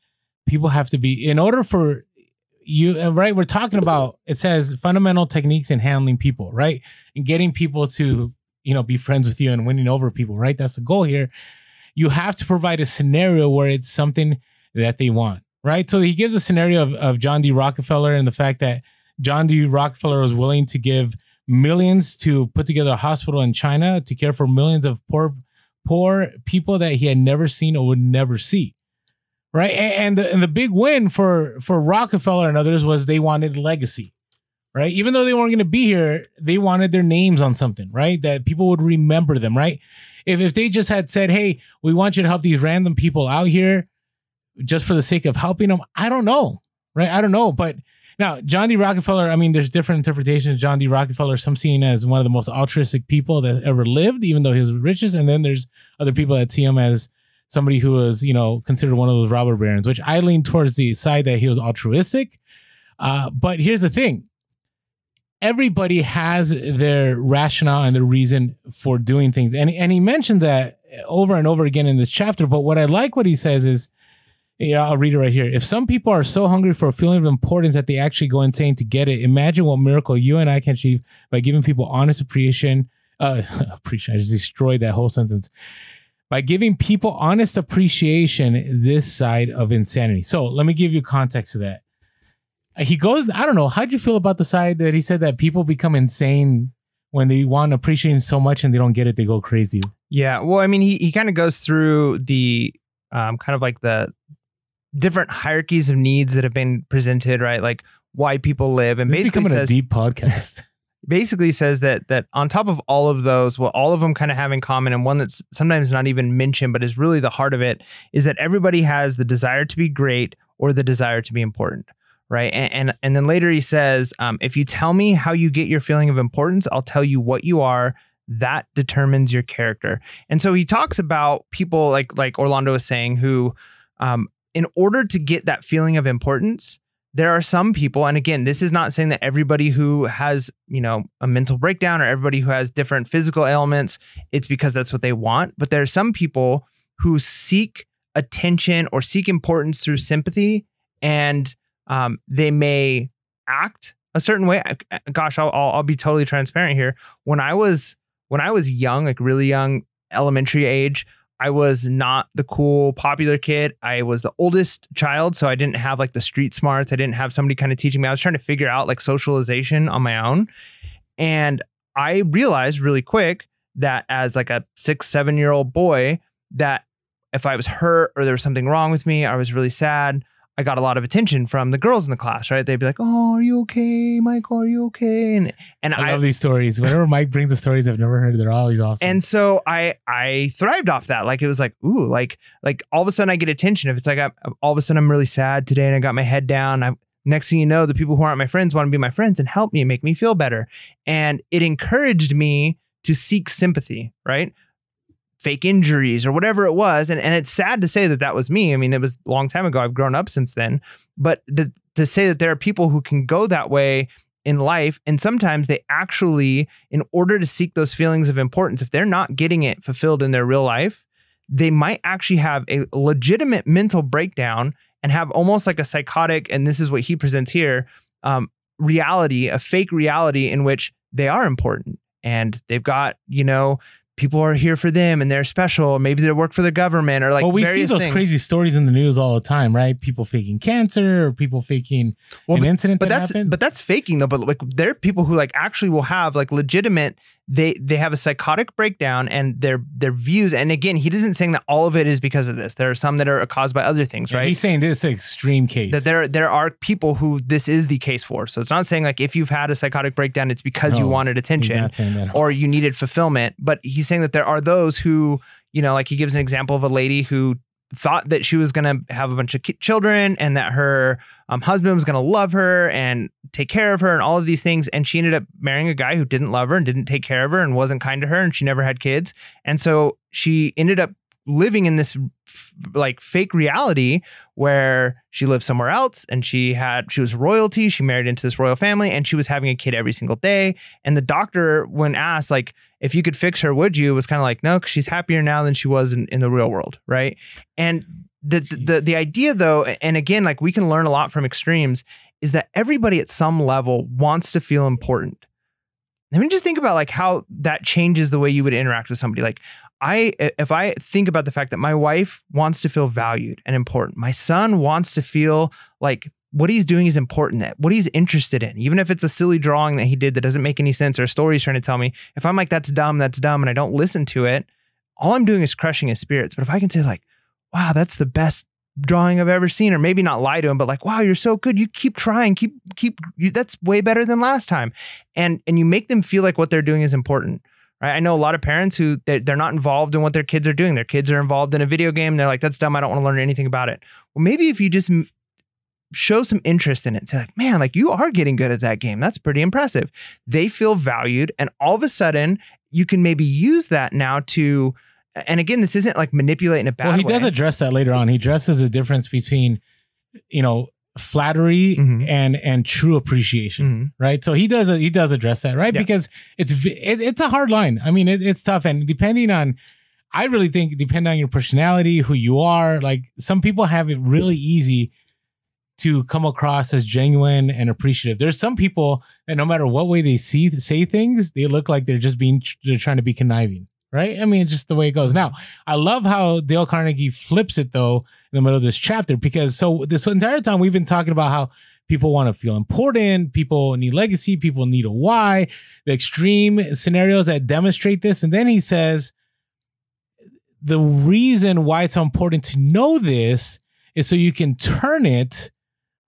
people have to be in order for you, right? We're talking about it says fundamental techniques in handling people, right, and getting people to you know, be friends with you and winning over people, right? That's the goal here. You have to provide a scenario where it's something that they want, right? So he gives a scenario of, of John D. Rockefeller and the fact that John D. Rockefeller was willing to give millions to put together a hospital in China to care for millions of poor poor people that he had never seen or would never see. Right. And, and the, and the big win for for Rockefeller and others was they wanted legacy right? Even though they weren't going to be here, they wanted their names on something, right? That people would remember them, right? If, if they just had said, hey, we want you to help these random people out here just for the sake of helping them, I don't know, right? I don't know. But now, John D. Rockefeller, I mean, there's different interpretations of John D. Rockefeller. Some seen as one of the most altruistic people that ever lived, even though he was richest. And then there's other people that see him as somebody who was, you know, considered one of those robber barons, which I lean towards the side that he was altruistic. Uh, but here's the thing everybody has their rationale and their reason for doing things. And, and he mentioned that over and over again in this chapter. But what I like what he says is, yeah, I'll read it right here. If some people are so hungry for a feeling of importance that they actually go insane to get it, imagine what miracle you and I can achieve by giving people honest appreciation. Uh, appreciation. I just destroyed that whole sentence. By giving people honest appreciation, this side of insanity. So let me give you context to that. He goes, I don't know. How'd you feel about the side that he said that people become insane when they want appreciation so much and they don't get it, they go crazy? Yeah. Well, I mean, he, he kind of goes through the um, kind of like the different hierarchies of needs that have been presented, right? Like why people live, and This basically becoming says a deep podcast. basically says that that on top of all of those, what all of them kind of have in common, and one that's sometimes not even mentioned, but is really the heart of it, is that everybody has the desire to be great or the desire to be important. Right. And and, and then later he says, um, if you tell me how you get your feeling of importance, I'll tell you what you are. That determines your character. And so he talks about people like like Orlando was saying, who um, in order to get that feeling of importance, there are some people, and again, this is not saying that everybody who has, you know, a mental breakdown or everybody who has different physical ailments, it's because that's what they want. But there are some people who seek attention or seek importance through sympathy, and um, they may act a certain way. Gosh, I'll, I'll I'll be totally transparent here. When I was when I was young, like really young, elementary age, I was not the cool, popular kid. I was the oldest child, so I didn't have like the street smarts. I didn't have somebody kind of teaching me. I was trying to figure out like socialization on my own. And I realized really quick that as like a six, seven year old boy, that if I was hurt or there was something wrong with me, I was really sad. I got a lot of attention from the girls in the class, right? They'd be like, "Oh, are you okay, Mike? Are you okay?" And and I love these stories. Whenever Mike brings the stories I've never heard, they're always awesome. and so I I thrived off that. Like it was like, ooh, like like all of a sudden I get attention. If it's like I, all of a sudden I'm really sad today and I got my head down. I next thing you know, the people who aren't my friends want to be my friends and help me and make me feel better. And it encouraged me to seek sympathy, right? Fake injuries or whatever it was. And and it's sad to say that that was me. I mean, it was a long time ago. I've grown up since then. But the, to say that there are people who can go that way in life and sometimes they actually in order to seek those feelings of importance if they're not getting it fulfilled in their real life they might actually have a legitimate mental breakdown and have almost like a psychotic and this is what he presents here um, reality a fake reality in which they are important and they've got you know people are here for them and they're special maybe they work for the government or like well, we see those things. crazy stories in the news all the time, right? People faking cancer or people faking Well, an incident but that that's happened. but that's faking though but like there are people who like actually will have like legitimate they they have a psychotic breakdown and their their views and again he doesn't saying that all of it is because of this there are some that are caused by other things Yeah, right He's saying this is an extreme case. that there there are people who this is the case for so it's not saying like if you've had a psychotic breakdown it's because you wanted attention not saying that. or you needed fulfillment. But he's saying that there are those who, you know, like he gives an example of a lady who thought that she was going to have a bunch of children and that her um, husband was going to love her and take care of her and all of these things. And she ended up marrying a guy who didn't love her and didn't take care of her and wasn't kind to her and she never had kids. And so she ended up living in this f- like fake reality where she lived somewhere else and she had she was royalty she married into this royal family and she was having a kid every single day. And the doctor when asked like if you could fix her would you? was kind of like no because she's happier now than she was in, in the real world right? And the, the the the idea though and again like we can learn a lot from extremes is that everybody at some level wants to feel important. I mean, just think about like how that changes the way you would interact with somebody. Like, I, if I think about the fact that my wife wants to feel valued and important, my son wants to feel like what he's doing is important, that what he's interested in, even if it's a silly drawing that he did that doesn't make any sense or a story he's trying to tell me. If I'm like, that's dumb, that's dumb, and I don't listen to it, all I'm doing is crushing his spirits. But if I can say, like, wow, that's the best drawing I've ever seen, or maybe not lie to him, but like, wow, you're so good. You keep trying, keep, keep, you, that's way better than last time. And, and you make them feel like what they're doing is important. Right. I know a lot of parents who they're, they're not involved in what their kids are doing. Their kids are involved in a video game. They're like, that's dumb. I don't want to learn anything about it. Well, maybe if you just show some interest in it, say like, man, like you are getting good at that game. That's pretty impressive. They feel valued. And all of a sudden you can maybe use that now to and again, this isn't like manipulating a bad well, he way. does address that later on. He addresses the difference between, you know, flattery Mhm. and and true appreciation. Mhm. right? So he does he does address that, right? Yeah. Because it's it, it's a hard line. I mean, it, it's tough, and depending on, I really think depending on your personality, who you are, like some people have it really easy to come across as genuine and appreciative. There's some people that no matter what way they see say things, they look like they're just being they're trying to be conniving. Right? I mean, just the way it goes. Now, I love how Dale Carnegie flips it though the middle of this chapter because so this entire time we've been talking about how people want to feel important, people need legacy, people need a why, the extreme scenarios that demonstrate this. And then he says the reason why it's important to know this is so you can turn it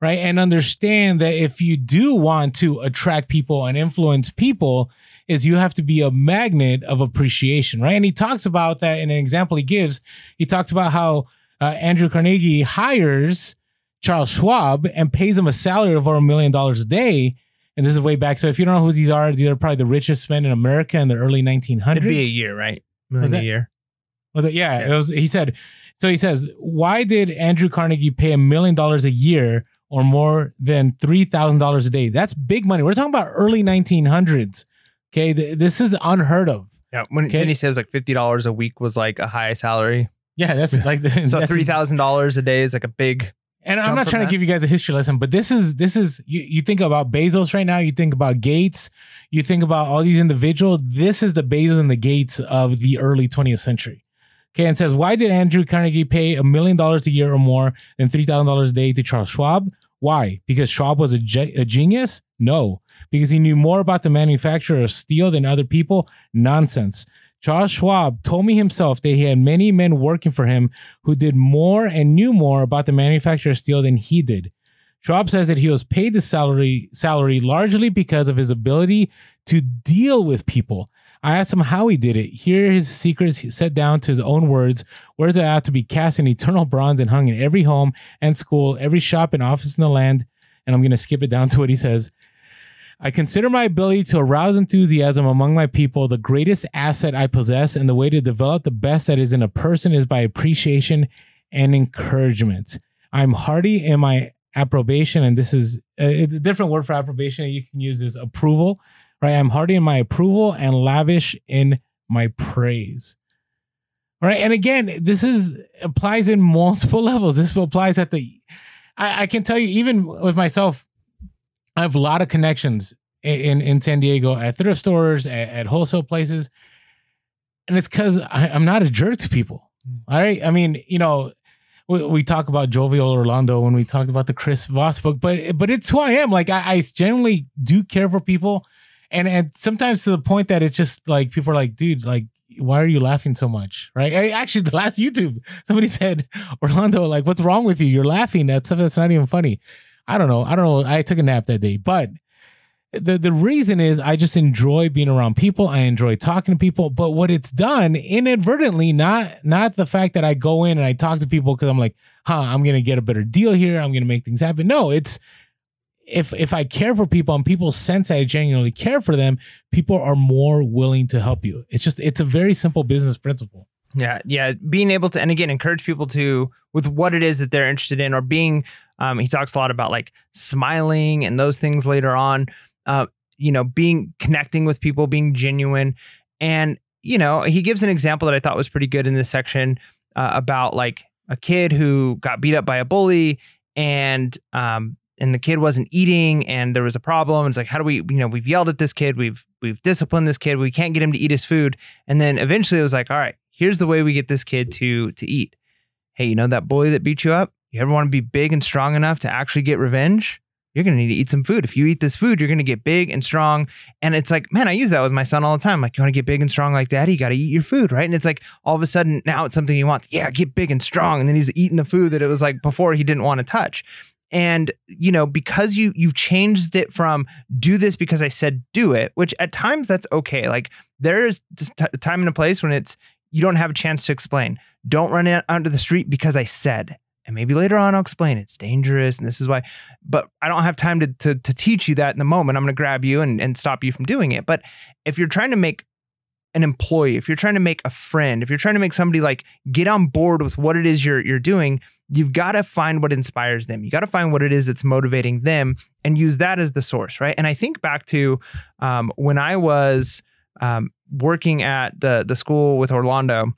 right and understand that if you do want to attract people and influence people is you have to be a magnet of appreciation right and he talks about that in an example he gives he talks about how uh, andrew carnegie hires charles schwab and pays him a salary of over a million dollars a day and this is way back so if you don't know who these are these are probably the richest men in america in the early 1900s It'd be a year, right? Million a year. was it? Yeah, Yeah. it was. He said. So he says, why did Andrew Carnegie pay a million dollars a year or more than three thousand dollars a day? That's big money. We're talking about early 1900s. Okay, this is unheard of. Yeah. When Okay. then he says like fifty dollars a week was like a high salary. Yeah, that's like the, So three thousand dollars a day is like a big. And I'm not trying to give you guys a history lesson, but this is this is you, you think about Bezos right now, you think about Gates, you think about all these individuals. This is the Bezos and the Gates of the early 20th century. Okay, and says, why did Andrew Carnegie pay a million dollars a year or more than three thousand dollars a day to Charles Schwab? Why? Because Schwab was a, ge- a genius? No, because he knew more about the manufacture of steel than other people. Nonsense. Charles Schwab told me himself that he had many men working for him who did more and knew more about the manufacture of steel than he did. Schwab says that he was paid the salary salary largely because of his ability to deal with people. I asked him how he did it. Here are his secrets set down to his own words. Words that have to be cast in eternal bronze and hung in every home and school, every shop and office in the land. And I'm going to skip it down to what he says. I consider my ability to arouse enthusiasm among my people the greatest asset I possess, and the way to develop the best that is in a person is by appreciation and encouragement. I'm hearty in my approbation, and this is a, a different word for approbation you can use is approval, right? I'm hearty in my approval and lavish in my praise. Right. And again, this is applies in multiple levels. This applies at the I, I can tell you, even with myself, I have a lot of connections in in, San Diego at thrift stores, at, at wholesale places, and it's because I'm not a jerk to people. Mm. All right, I mean, you know, we, we talk about jovial Orlando when we talked about the Chris Voss book, but but it's who I am. Like I, I generally do care for people, and and sometimes to the point that it's just like people are like, dude, like. Why are you laughing so much? Right? I, actually, the last YouTube, somebody said, Orlando, like, what's wrong with you? You're laughing at stuff that's not even funny. I don't know. I don't know. I took a nap that day, but the the reason is I just enjoy being around people. I enjoy talking to people. But what it's done inadvertently, not not the fact that I go in and I talk to people because I'm like, huh, I'm gonna get a better deal here. I'm gonna make things happen. No, it's if if I care for people and people sense I genuinely care for them, people are more willing to help you. It's just it's a very simple business principle. Yeah, yeah. Being able to, and again, encourage people to with what it is that they're interested in, or being. Um, he talks a lot about like smiling and those things later on. Uh, you know, being connecting with people, being genuine, and you know, he gives an example that I thought was pretty good in this section uh, about like a kid who got beat up by a bully, and um, and the kid wasn't eating, and there was a problem. It's like, how do we, you know, we've yelled at this kid, we've we've disciplined this kid, we can't get him to eat his food, and then eventually it was like, all right here's the way we get this kid to to eat. Hey, you know that bully that beat you up? You ever want to be big and strong enough to actually get revenge? You're gonna need to eat some food. If you eat this food, you're gonna get big and strong. And it's like, man, I use that with my son all the time. Like, you want to get big and strong like daddy? You got to eat your food, right? And it's like all of a sudden now it's something he wants. Yeah, get big and strong. And then he's eating the food that it was like before he didn't want to touch. And you know, because you you've changed it from do this because I said do it, which at times that's okay. Like there is a time and a place when it's you don't have a chance to explain. Don't run out onto the street because I said. And maybe later on I'll explain it's dangerous and this is why. But I don't have time to to, to teach you that in the moment. I'm going to grab you and, and stop you from doing it. But if you're trying to make an employee, if you're trying to make a friend, if you're trying to make somebody like get on board with what it is you're you're doing, you've got to find what inspires them. You got to find what it is that's motivating them and use that as the source, right? And I think back to um, when I was um, working at the the school with Orlando,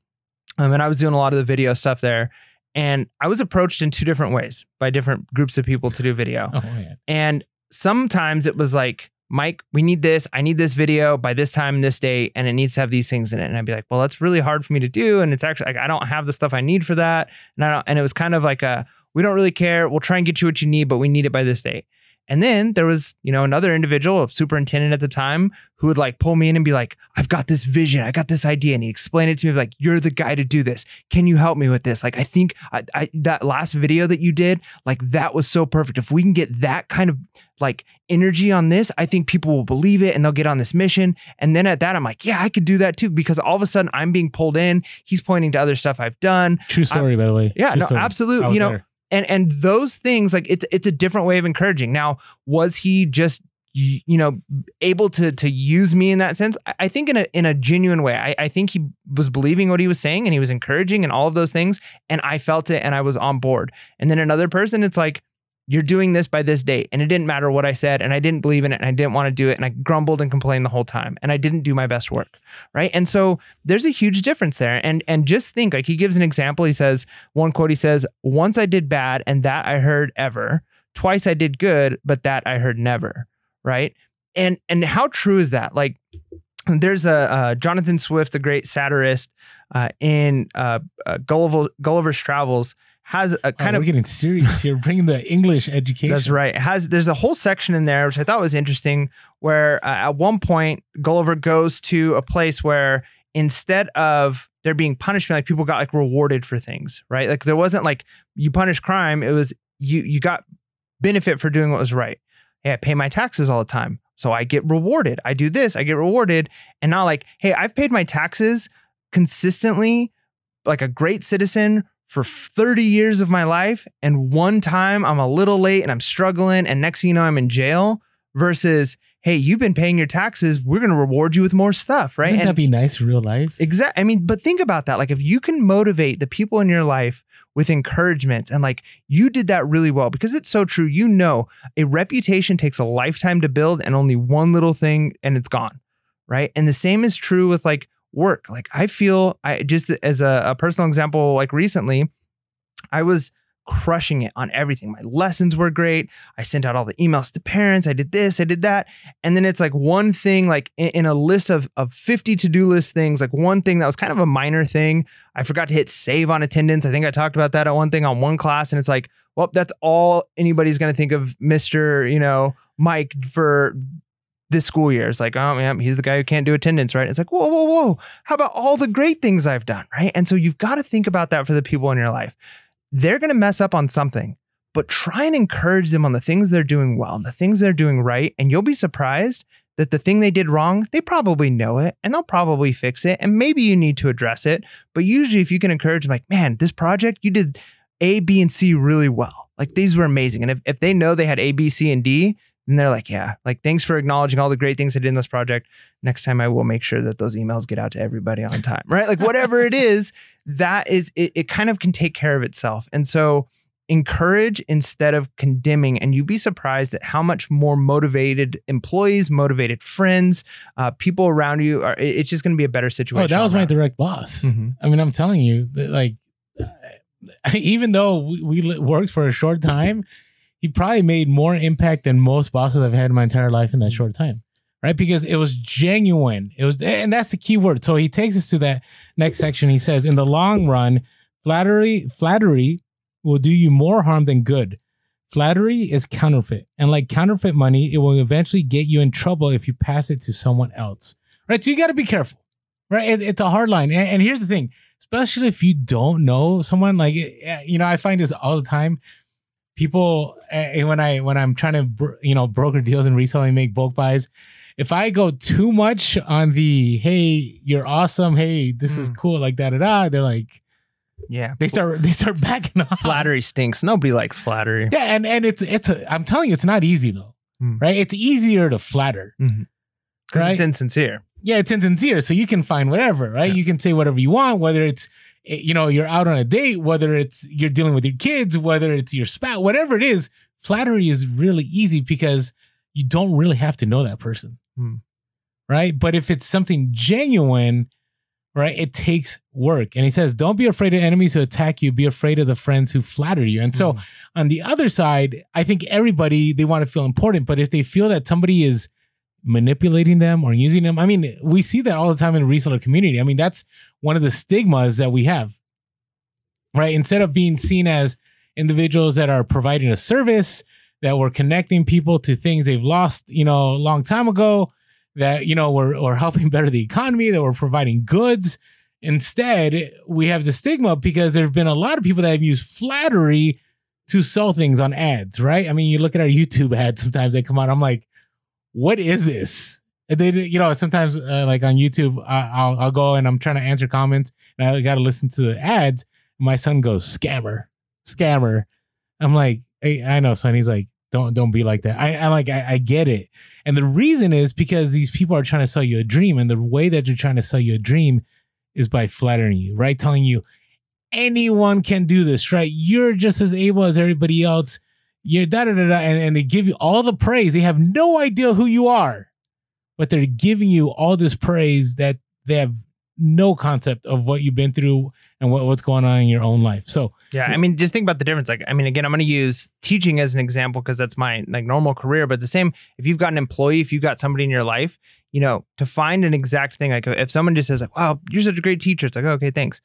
um, and I was doing a lot of the video stuff there. And I was approached in two different ways by different groups of people to do video. Oh yeah. And sometimes it was like, Mike, we need this. I need this video by this time, this date, and it needs to have these things in it. And I'd be like, well, that's really hard for me to do. And it's actually like I don't have the stuff I need for that. And I don't, and it was kind of like a we don't really care. We'll try and get you what you need, but we need it by this date. And then there was, you know, another individual, a superintendent at the time, who would like pull me in and be like, I've got this vision, I got this idea. And he explained it to me like, you're the guy to do this. Can you help me with this? Like, I think I, I, that last video that you did, like, that was so perfect. If we can get that kind of like energy on this, I think people will believe it and they'll get on this mission. And then at that, I'm like, yeah, I could do that too. Because all of a sudden I'm being pulled in. He's pointing to other stuff I've done. True story, by the way. Yeah, True no, story. Absolutely. You know, there. And and those things like it's it's a different way of encouraging. Now was he just you know able to to use me in that sense? I think in a in a genuine way. I, I think he was believing what he was saying and he was encouraging and all of those things and i felt it and i was on board. And then another person it's like you're doing this by this date. And it didn't matter what i said and i didn't believe in it and i didn't want to do it and i grumbled and complained the whole time and i didn't do my best work right? And so there's a huge difference there. And and just think like he gives an example. He says one quote he says once i did bad and that i heard ever. Twice i did good but that i heard never right? And and how true is that? Like there's a uh, jonathan swift the great satirist uh, in uh, uh, Gulliver, gulliver's travels has a Oh, kind we're of getting serious here. Bringing the English education. that's right. It has there's a whole section in there which I thought was interesting where uh, at one point Gulliver goes to a place where instead of there being punishment like people got like rewarded for things, right? Like there wasn't like you punish crime, it was you you got benefit for doing what was right. Hey, I pay my taxes all the time. So I get rewarded. I do this, I get rewarded. And not like, hey, I've paid my taxes consistently like a great citizen for 30 years of my life and one time I'm a little late and I'm struggling and next thing you know I'm in jail versus hey you've been paying your taxes we're going to reward you with more stuff right Wouldn't that be nice in real life? Exactly. I mean, but think about that. Like, if you can motivate the people in your life with encouragement and like you did that really well because it's so true. You know, a reputation takes a lifetime to build and only one little thing and it's gone. Right. And the same is true with like work. Like, I feel I just as a, a personal example, like recently, I was crushing it on everything. My lessons were great. I sent out all the emails to parents. I did this, I did that. And then it's like one thing, like in, in a list of, of 50 to do list things, like one thing that was kind of a minor thing. I forgot to hit save on attendance. I think I talked about that at one thing on one class. And it's like, well, that's all anybody's going to think of Mr. You know, Mike for this school year. It's like, oh, yeah, he's the guy who can't do attendance, right? It's like, whoa, whoa, whoa. How about all the great things I've done, right? And so you've got to think about that for the people in your life they're going to mess up on something, but try and encourage them on the things they're doing well and the things they're doing right. And you'll be surprised that the thing they did wrong, they probably know it and they'll probably fix it. And maybe you need to address it. But usually, if you can encourage them, like, man, this project, you did A, B, and C really well. Like, these were amazing. And if, if they know they had A, B, C, and D, then they're like, yeah, like, thanks for acknowledging all the great things I did in this project. Next time, I will make sure that those emails get out to everybody on time, right? Like, whatever it is, that is it, it kind of can take care of itself. And so encourage instead of condemning. And you'd be surprised at how much more motivated employees, motivated friends, uh, people around you are. it- It's just going to be a better situation. Oh, that was all my direct boss. Mhm. I mean, I'm telling you, that, like, even though we, we worked for a short time, he probably made more impact than most bosses I've had in my entire life in that short time. Right. Because it was genuine. It was, and that's the key word. So he takes us to that next section. He says, in the long run, flattery, flattery will do you more harm than good. Flattery is counterfeit. And like counterfeit money, it will eventually get you in trouble if you pass it to someone else. Right. So you got to be careful. Right. It- it's a hard line. And, and here's the thing, especially if you don't know someone, like, eh, you know, I find this all the time. People, eh, when I, when I'm trying to, you know, broker deals and reselling, make bulk buys, if I go too much on the, hey, you're awesome. Hey, this is Mm. cool. Like da da da. They're like, Yeah. they start, they start backing off. Flattery stinks. Nobody likes flattery. Yeah, and and it's it's I'm telling you, it's not easy though, Mm. right? It's easier to flatter, Because Right. it's insincere. yeah, it's insincere. So you can find whatever, right? Yeah. You can say whatever you want, whether it's eh, you know you're out on a date, whether it's you're dealing with your kids, whether it's your spouse, whatever it is. Flattery is really easy because you don't really have to know that person, Hmm. right? But if it's something genuine, right, it takes work. And he says, don't be afraid of enemies who attack you. Be afraid of the friends who flatter you. And so Mm. on the other side, I think everybody they want to feel important, but if they feel that somebody is manipulating them or using them, I mean, we see that all the time in the reseller community. I mean, that's one of the stigmas that we have, right? Instead of being seen as individuals that are providing a service, that we're connecting people to things they've lost, you know, a long time ago, that you know we're we're helping better the economy, that we're providing goods. Instead, we have the stigma because there've been a lot of people that have used flattery to sell things on ads, right? I mean, you look at our YouTube ads, sometimes they come out, I'm like, what is this? And they, you know, sometimes uh, like on YouTube, I, I'll, I'll go and I'm trying to answer comments and I got to listen to the ads. My son goes, scammer, scammer. I'm like, hey, I know, son. He's like, don't, don't be like that. I, I like, I, I get it. And the reason is because these people are trying to sell you a dream. And the way that they're trying to sell you a dream is by flattering you, right? Telling you anyone can do this, right? You're just as able as everybody else. You're da da da da. And, and they give you all the praise. They have no idea who you are, but they're giving you all this praise that they have no concept of what you've been through and what, what's going on in your own life. So, Yeah, I mean, just think about the difference. Like, I mean, again, I'm going to use teaching as an example because that's my like normal career. But the same, if you've got an employee, if you've got somebody in your life, you know, to find an exact thing, like if someone just says like, "Wow, you're such a great teacher," it's like, oh, okay, thanks.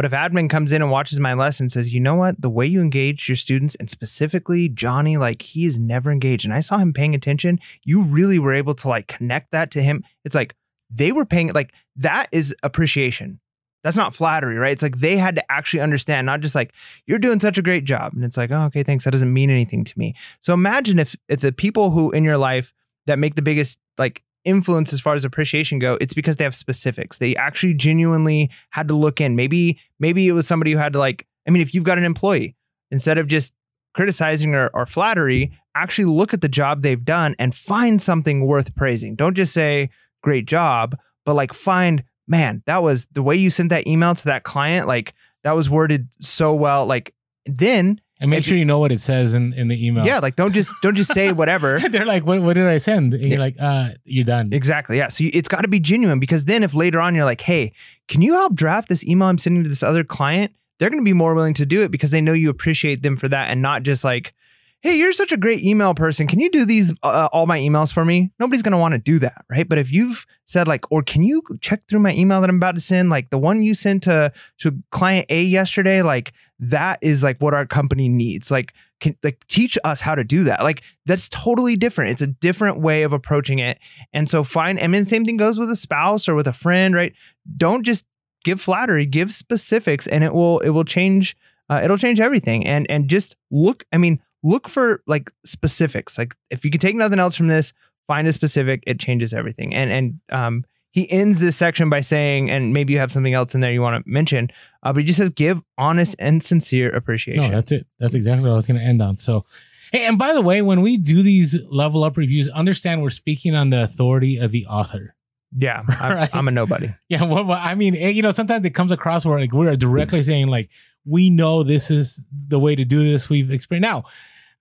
But if admin comes in and watches my lesson and says, you know what, the way you engage your students and specifically Johnny, like he is never engaged, and I saw him paying attention, you really were able to like connect that to him. It's like they were paying like that is appreciation. That's not flattery, right? It's like they had to actually understand, not just like you're doing such a great job, and it's like, oh, okay, thanks. That doesn't mean anything to me. So imagine if if the people who in your life that make the biggest like influence as far as appreciation go, it's because they have specifics. They actually genuinely had to look in. Maybe maybe it was somebody who had to like. I mean, if you've got an employee, instead of just criticizing or, or flattery, actually look at the job they've done and find something worth praising. Don't just say great job, but like find man, that was the way you sent that email to that client. Like that was worded so well. Like then, and make sure you know what it says in, in the email. yeah, like don't just don't just say whatever. They're like, what, what did I send? And you're like, uh, you're done. Exactly. Yeah. So you, it's got to be genuine because then if later on you're like, hey, can you help draft this email I'm sending to this other client? They're going to be more willing to do it because they know you appreciate them for that and not just like, hey, you're such a great email person. Can you do these, uh, all my emails for me? Nobody's going to want to do that. Right. But if you've said like, or can you check through my email that I'm about to send? Like the one you sent to, to client A yesterday, like that is like what our company needs. Like, can like teach us how to do that. Like that's totally different. It's a different way of approaching it. And so find, I mean, same thing goes with a spouse or with a friend, right? Don't just give flattery, give specifics, and it will it will change. Uh, it'll change everything. And and just look. I mean, look for like specifics. Like if you can take nothing else from this, find a specific. It changes everything. And and um, he ends this section by saying, and maybe you have something else in there you want to mention, uh, but he just says, give honest and sincere appreciation. No, that's it. That's exactly what I was going to end on. So, hey, and by the way, when we do these level up reviews, understand we're speaking on the authority of the author. yeah, I'm, Right. I'm a nobody. Yeah, well, I mean, eh, you know, sometimes it comes across where like we're directly saying like we know this is the way to do this. We've experienced now.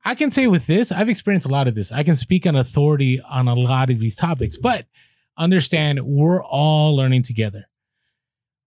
I can say with this, I've experienced a lot of this. I can speak on authority on a lot of these topics, but understand we're all learning together.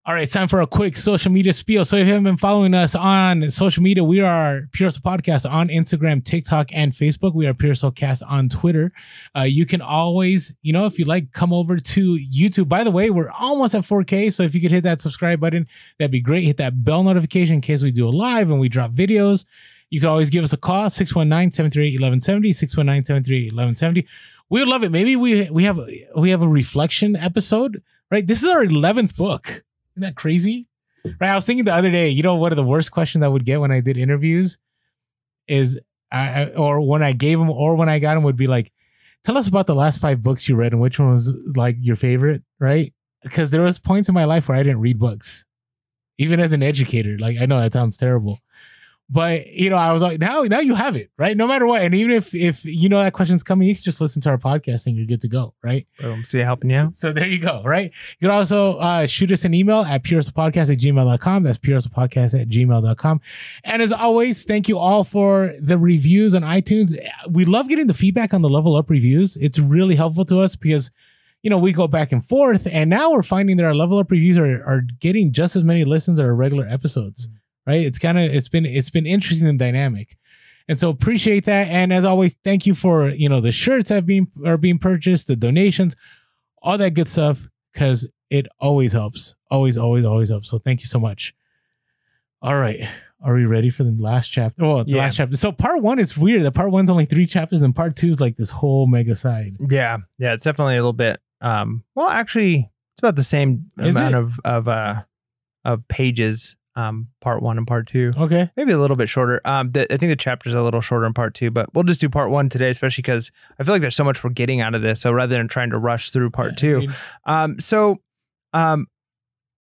All right, time for a quick social media spiel. So if you haven't been following us on social media, we are Pure Hustle Podcast on Instagram, TikTok, and Facebook. We are Pure Hustle Cast on Twitter. Uh, you can always, you know, if you like, come over to YouTube. By the way, we're almost at 4K. So if you could hit that subscribe button, that'd be great. Hit that bell notification in case we do a live and we drop videos. You can always give us a call, 619-738-1170, 619-738-1170. We would love it. Maybe we we have we have a reflection episode, right? This is our 11th book. Isn't that crazy? Hmm. Right. I was thinking the other day, you know, one of the worst questions I would get when I did interviews is, I, I- or when I gave them, or when I got them, would be like, tell us about the last five books you read and which one was like your favorite, right? Because there was points in my life where I didn't read books, even as an educator. Like I know that sounds terrible, but you know, I was like, now, now you have it, right? No matter what, and even if if you know that question's coming, you can just listen to our podcast and you're good to go, right? Boom. See, helping you out. So there you go, right? You can also uh, shoot us an email at purehustlepodcast at gmail.com. That's purehustlepodcast at gmail.com. And as always, thank you all for the reviews on iTunes. We love getting the feedback on the level up reviews. It's really helpful to us because you know, we go back and forth, and now we're finding that our level up reviews are, are getting just as many listens as our regular episodes. Right? It's kind of it's been it's been interesting and dynamic. And so appreciate that. And as always, thank you for, you know, the shirts have been are being purchased, the donations, all that good stuff, because it always helps. Always, always, always helps. So thank you so much. All right. Are we ready for the last chapter? Oh, the Yeah. last chapter. So part one is weird. The part one's only three chapters, and part two is like this whole mega side. Yeah, yeah, it's definitely a little bit. Um, well, actually, it's about the same Is amount it? of of uh of pages. Um, part one and part two, Okay. maybe a little bit shorter. Um, the, I think the chapters a little shorter in part two, but we'll just do part one today, especially because I feel like there's so much we're getting out of this. So rather than trying to rush through part two, Agreed. Um, so, um,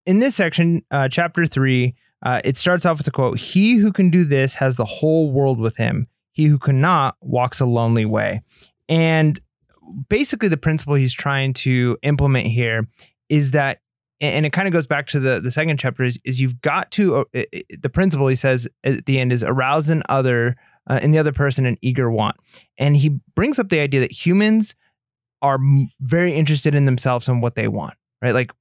in this section, uh, chapter three, uh, it starts off with a quote: "He who can do this has the whole world with him. He who cannot walks a lonely way." And basically, the principle he's trying to implement here is that, and it kind of goes back to the the second chapter is, is you've got to uh, the principle he says at the end is arouse in other uh, in the other person an eager want, and he brings up the idea that humans are m- very interested in themselves and what they want, right? Like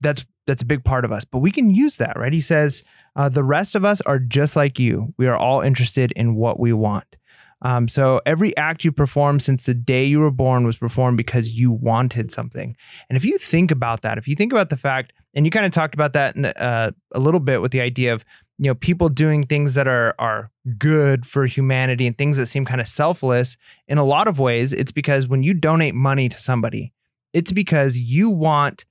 that's that's a big part of us, but we can use that, right? He says uh, the rest of us are just like you. We are all interested in what we want. Um, so every act you perform since the day you were born was performed because you wanted something. And if you think about that, if you think about the fact, and you kind of talked about that in uh, a little bit with the idea of you know people doing things that are are good for humanity and things that seem kind of selfless in a lot of ways it's because when you donate money to somebody it's because you want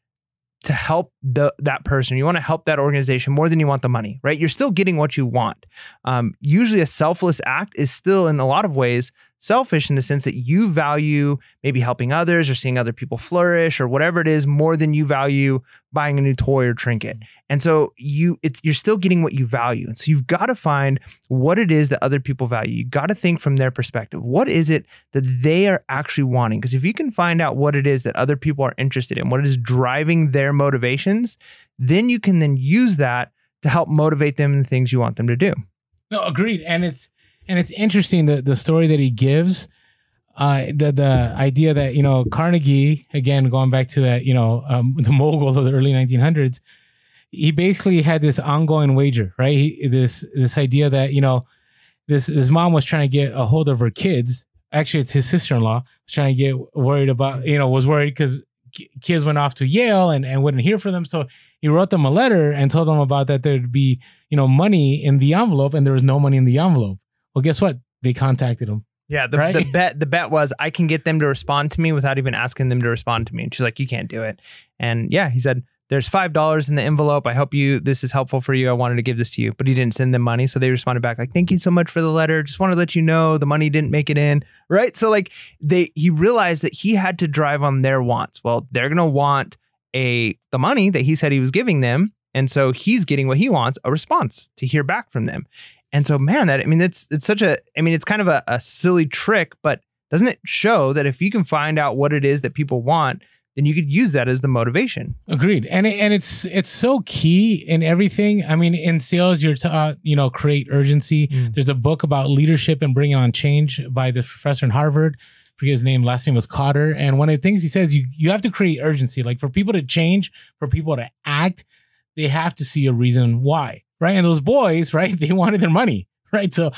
to help the that person. You want to help that organization more than you want the money right? You're still getting what you want. Um, usually a selfless act is still in a lot of ways selfish in the sense that you value maybe helping others or seeing other people flourish or whatever it is more than you value buying a new toy or trinket. Mm-hmm. And so you it's you're still getting what you value. And so you've got to find what it is that other people value. You got to think from their perspective. What is it that they are actually wanting? Because if you can find out what it is that other people are interested in what is driving their motivations then you can then use that to help motivate them in the things you want them to do. No, agreed. And it's and it's interesting the the story that he gives. Uh, the the idea that you know Carnegie again going back to that you know um, the mogul of the early 1900s, he basically had this ongoing wager, right? He, this this idea that you know this his mom was trying to get a hold of her kids. Actually, it's his sister in law was trying to get worried about you know was worried because kids went off to Yale and and wouldn't hear from them, so he wrote them a letter and told them about that there'd be you know money in the envelope and there was no money in the envelope. Well, guess what? They contacted him. Yeah, the, Right? the bet the bet was I can get them to respond to me without even asking them to respond to me. And she's like, you can't do it. And yeah, he said, there's five dollars in the envelope. I hope you this is helpful for you. I wanted to give this to you, but he didn't send them money, so they responded back like, "Thank you so much for the letter. Just want to let you know the money didn't make it in." Right? So like they he realized that he had to drive on their wants. Well, they're gonna want a the money that he said he was giving them, and so he's getting what he wants, a response to hear back from them. And so, man, that I mean, it's it's such a I mean, it's kind of a, a silly trick, but doesn't it show that if you can find out what it is that people want, then you could use that as the motivation? Agreed, and it, and it's it's so key in everything. I mean, in sales, you're taught you know create urgency. Mm. There's a book about leadership and bringing on change by the professor in Harvard. I forget his name. Last name was Kotter. And one of the things he says, you you have to create urgency. Like for people to change, for people to act, they have to see a reason why, right? And those boys, right? They wanted their money, right? So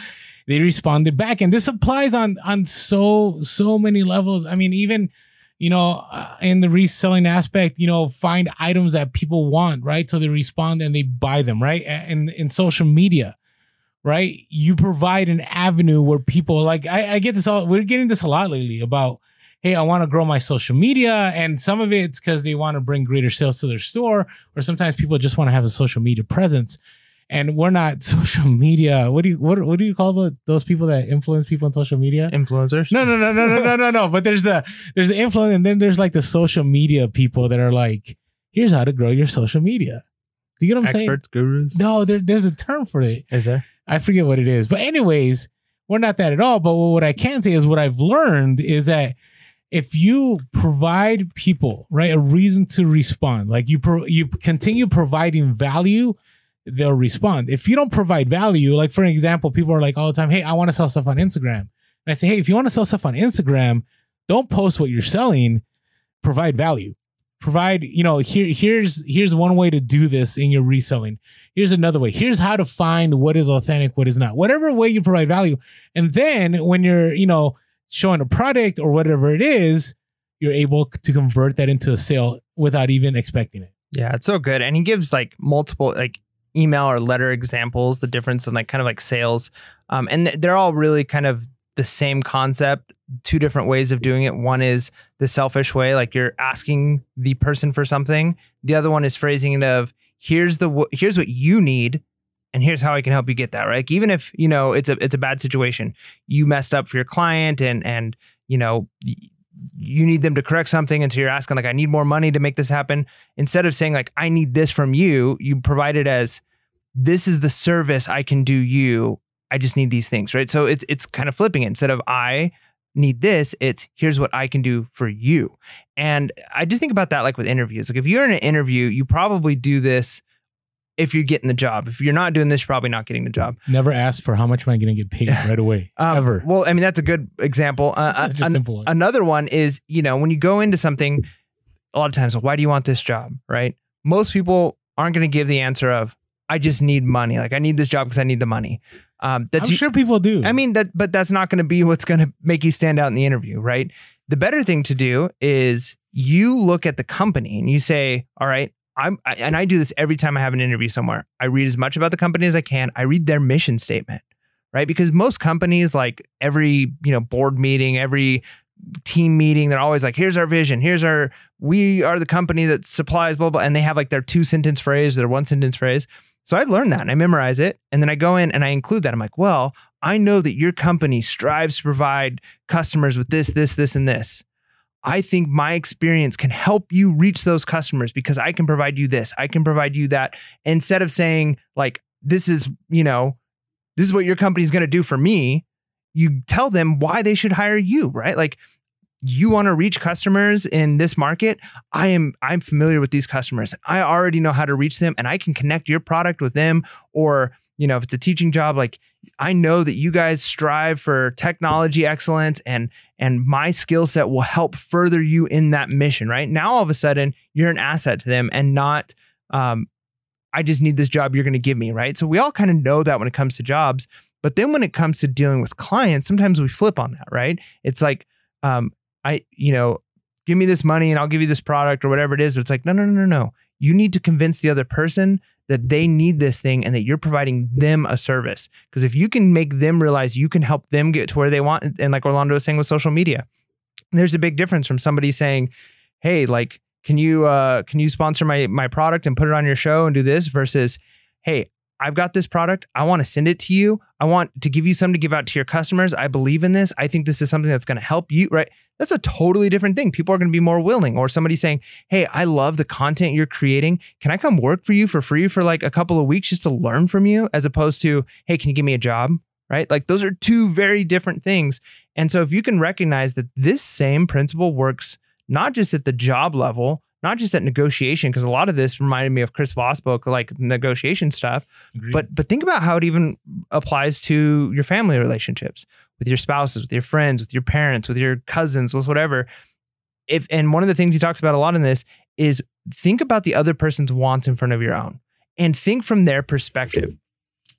they responded back, and this applies on on so so many levels. I mean, even you know, uh, in the reselling aspect, you know, find items that people want, right? So they respond and they buy them, right? And in social media, right? You provide an avenue where people like I, I get this all we're getting this a lot lately about hey, I want to grow my social media. And some of it's because they want to bring greater sales to their store, or sometimes people just want to have a social media presence. And we're not social media. What do you what what do you call the those people that influence people on social media? Influencers? No, no, no, no, no, no, no, no. But there's the there's the influence, and then there's like the social media people that are like, here's how to grow your social media. Do you get what I'm saying? experts, gurus. No, there, there's a term for it. Is there? I forget what it is. But anyways, we're not that at all. But what I can say is what I've learned is that if you provide people right a reason to respond, like you pro- you continue providing value, they'll respond. If you don't provide value, like for an example, people are like all the time, "Hey, I want to sell stuff on Instagram," and I say, "Hey, if you want to sell stuff on Instagram, don't post what you're selling. Provide value." provide you know here here's here's one way to do this in your reselling here's another way here's how to find what is authentic what is not whatever way you provide value and then when you're you know showing a product or whatever it is you're able to convert that into a sale without even expecting it Yeah, it's so good. And he gives like multiple like email or letter examples, the difference in like kind of like sales. Um, and th- they're all really kind of the same concept, two different ways of doing it. One is the selfish way, like you're asking the person for something. The other one is phrasing it of here's the w- here's what you need and here's how I can help you get that, right? Like even if, you know, it's a it's a bad situation. You messed up for your client and and you know, you need them to correct something and so you're asking like I need more money to make this happen instead of saying like I need this from you, you provide it as this is the service I can do you. I just need these things, right? So it's it's kind of flipping it. Instead of I need this, it's here's what I can do for you. And I just think about that like with interviews. Like if you're in an interview, you probably do this if you're getting the job. If you're not doing this, you're probably not getting the job. never ask for how much am i going to get paid right away Um, ever Well, I mean that's a good example. Uh, a an- simple one. Another one is, you know, when you go into something, a lot of times, why do you want this job? Right? Most people aren't going to give the answer of, I just need money. Like I need this job because I need the money. Um, that's i'm sure people do I mean that, but that's not going to be what's going to make you stand out in the interview, right? The better thing to do is you look at the company and you say, all right. I'm, I, and I do this every time I have an interview somewhere. I read as much about the company as I can. I read their mission statement, right? Because most companies, like every you know board meeting, every team meeting, they're always like, "Here's our vision. Here's our we are the company that supplies blah blah," and they have like their two sentence phrase, their one sentence phrase. So I learned that and I memorize it, and then I go in and I include that. I'm like, well, I know that your company strives to provide customers with this, this, this, and this. I think my experience can help you reach those customers because I can provide you this, I can provide you that. Instead of saying, like, this is, you know, this is what your company's going to do for me, you tell them why they should hire you, right? Like, you want to reach customers in this market i am i'm familiar with these customers i already know how to reach them and i can connect your product with them or you know if it's a teaching job like i know that you guys strive for technology excellence and and my skill set will help further you in that mission right? Now all of a sudden you're an asset to them and not um i just need this job you're going to give me right? So we all kind of know that when it comes to jobs but then when it comes to dealing with clients sometimes we flip on that right? It's like um i you know give me this money and i'll give you this product or whatever it is but it's like no no no no no. You need to convince the other person that they need this thing and that you're providing them a service. Because if you can make them realize you can help them get to where they want, and like Orlando was saying with social media, there's a big difference from somebody saying, "Hey, like, can you uh, can you sponsor my my product and put it on your show and do this?" versus, "Hey, I've got this product. I want to send it to you. I want to give you some to give out to your customers. I believe in this. I think this is something that's going to help you." Right? That's a totally different thing. People are going to be more willing. Or somebody saying, hey, I love the content you're creating. Can I come work for you for free for like a couple of weeks just to learn from you? As opposed to, hey, can you give me a job? Right? Like those are two very different things. And so if you can recognize that this same principle works not just at the job level, not just at negotiation, because a lot of this reminded me of Chris Voss book, like negotiation stuff, Agreed. but but think about how it even applies to your family relationships with your spouses, with your friends, with your parents, with your cousins, with whatever. If and one of the things he talks about a lot in this is think about the other person's wants in front of your own and think from their perspective.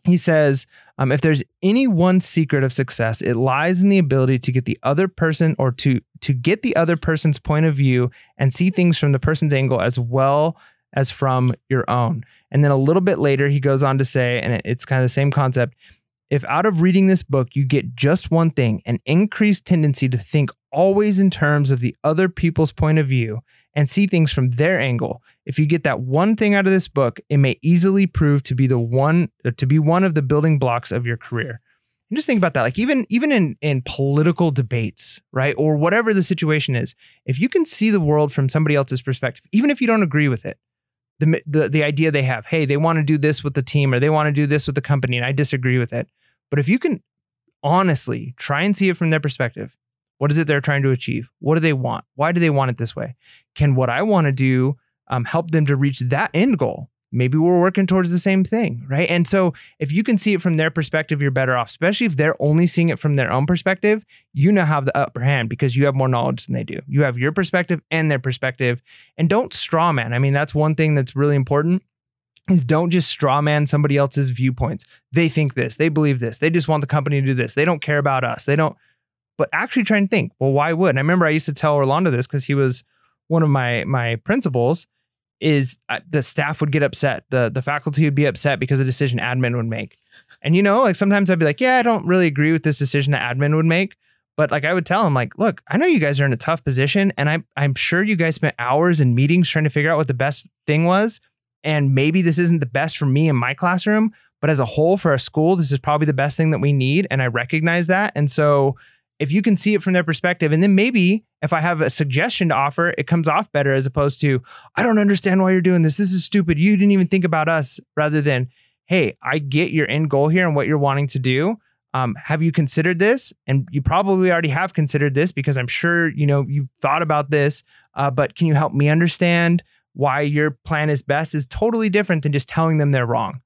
He says, um, if there's any one secret of success, it lies in the ability to get the other person or to to get the other person's point of view and see things from the person's angle as well as from your own. And then a little bit later, he goes on to say, and it's kind of the same concept. If out of reading this book, you get just one thing, an increased tendency to think always in terms of the other people's point of view and see things from their angle. If you get that one thing out of this book, it may easily prove to be the one uh, to be one of the building blocks of your career. And just think about that. Like even even in in political debates, right? Or whatever the situation is, if you can see the world from somebody else's perspective, even if you don't agree with it, the the the idea they have. Hey, they want to do this with the team or they want to do this with the company, and I disagree with it. But if you can honestly try and see it from their perspective, what is it they're trying to achieve? What do they want? Why do they want it this way? Can what I want to do um, help them to reach that end goal? Maybe we're working towards the same thing, right? And so if you can see it from their perspective, you're better off, especially if they're only seeing it from their own perspective. You now have the upper hand because you have more knowledge than they do. You have your perspective and their perspective. And don't straw man. I mean, that's one thing that's really important is don't just straw man somebody else's viewpoints. They think this, they believe this, they just want the company to do this. They don't care about us. They don't, but actually trying to think, well, why would? And I remember I used to tell Orlando this because he was one of my my principals is uh, the staff would get upset. The the faculty would be upset because a decision admin would make. And you know, like sometimes I'd be like, yeah, I don't really agree with this decision that admin would make. But like I would tell him, like, look, I know you guys are in a tough position, and I'm I'm sure you guys spent hours in meetings trying to figure out what the best thing was. And maybe this isn't the best for me in my classroom, but as a whole for a school, this is probably the best thing that we need. And I recognize that. And so if you can see it from their perspective, and then maybe if I have a suggestion to offer, it comes off better as opposed to, I don't understand why you're doing this. This is stupid. You didn't even think about us, rather than, hey, I get your end goal here and what you're wanting to do. Um, have you considered this? And you probably already have considered this because I'm sure you know you thought about this. Uh, but can you help me understand why your plan is best is totally different than just telling them they're wrong.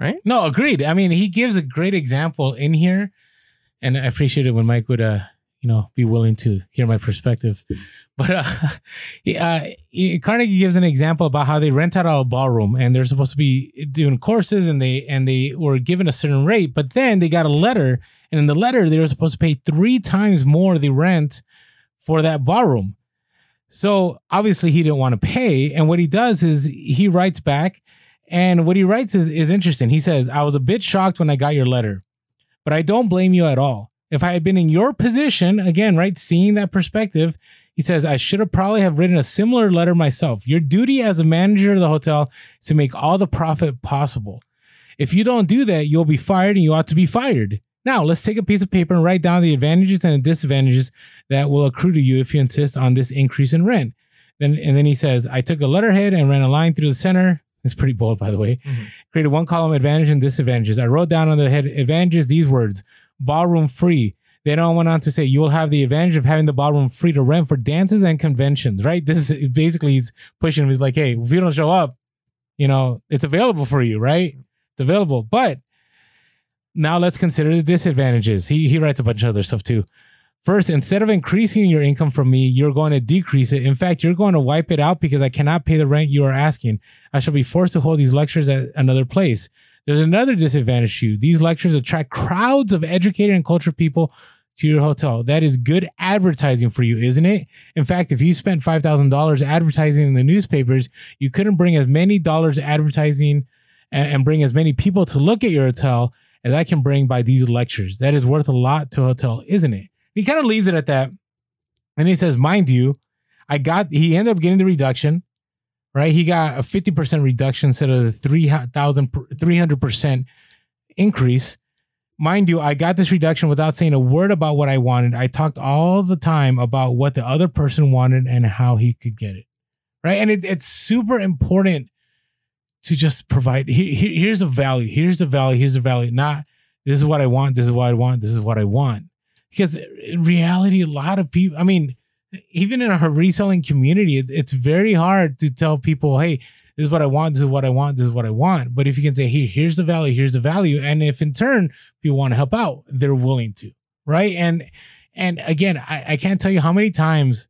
Right? No, agreed. I mean, he gives a great example in here. And I appreciate it when Mike would uh, you know, be willing to hear my perspective. But uh, uh, Carnegie gives an example about how they rent out a ballroom and they're supposed to be doing courses and they and they were given a certain rate, but then they got a letter and in the letter they were supposed to pay three times more the rent for that ballroom. So obviously he didn't want to pay. And what he does is he writes back. And what he writes is, is interesting. He says, I was a bit shocked when I got your letter, but I don't blame you at all. If I had been in your position, again, right, seeing that perspective, he says, I should have probably have written a similar letter myself. Your duty as a manager of the hotel is to make all the profit possible. If you don't do that, you'll be fired and you ought to be fired. Now, let's take a piece of paper and write down the advantages and the disadvantages that will accrue to you if you insist on this increase in rent. Then, and then he says, I took a letterhead and ran a line through the center. It's pretty bold, by the way. Mm-hmm. Created one column advantage and disadvantages. I wrote down on the head advantages these words ballroom free. Then I went on to say you will have the advantage of having the ballroom free to rent for dances and conventions, right? This is basically he's pushing him. He's like, hey, if you don't show up, you know, it's available for you, right? It's available. But now let's consider the disadvantages. He he writes a bunch of other stuff too. First, instead of increasing your income from me, you're going to decrease it. In fact, you're going to wipe it out because I cannot pay the rent you are asking. I shall be forced to hold these lectures at another place. There's another disadvantage to you. These lectures attract crowds of educated and cultured people to your hotel. That is good advertising for you, isn't it? In fact, if you spent $5,000 advertising in the newspapers, you couldn't bring as many dollars advertising and bring as many people to look at your hotel as I can bring by these lectures. That is worth a lot to a hotel, isn't it? He kind of leaves it at that. And he says, mind you, I got, he ended up getting the reduction, right? He got a 50% reduction instead of the 3,000, 300% increase. Mind you, I got this reduction without saying a word about what I wanted. I talked all the time about what the other person wanted and how he could get it. Right. And it, it's super important to just provide here's the value here's the value here's the value not this is what i want this is what i want this is what i want because in reality a lot of people i mean even in our reselling community it, it's very hard to tell people hey this is what i want this is what i want this is what i want but if you can say hey here's the value here's the value and if in turn people want to help out they're willing to right and and again i, I can't tell you how many times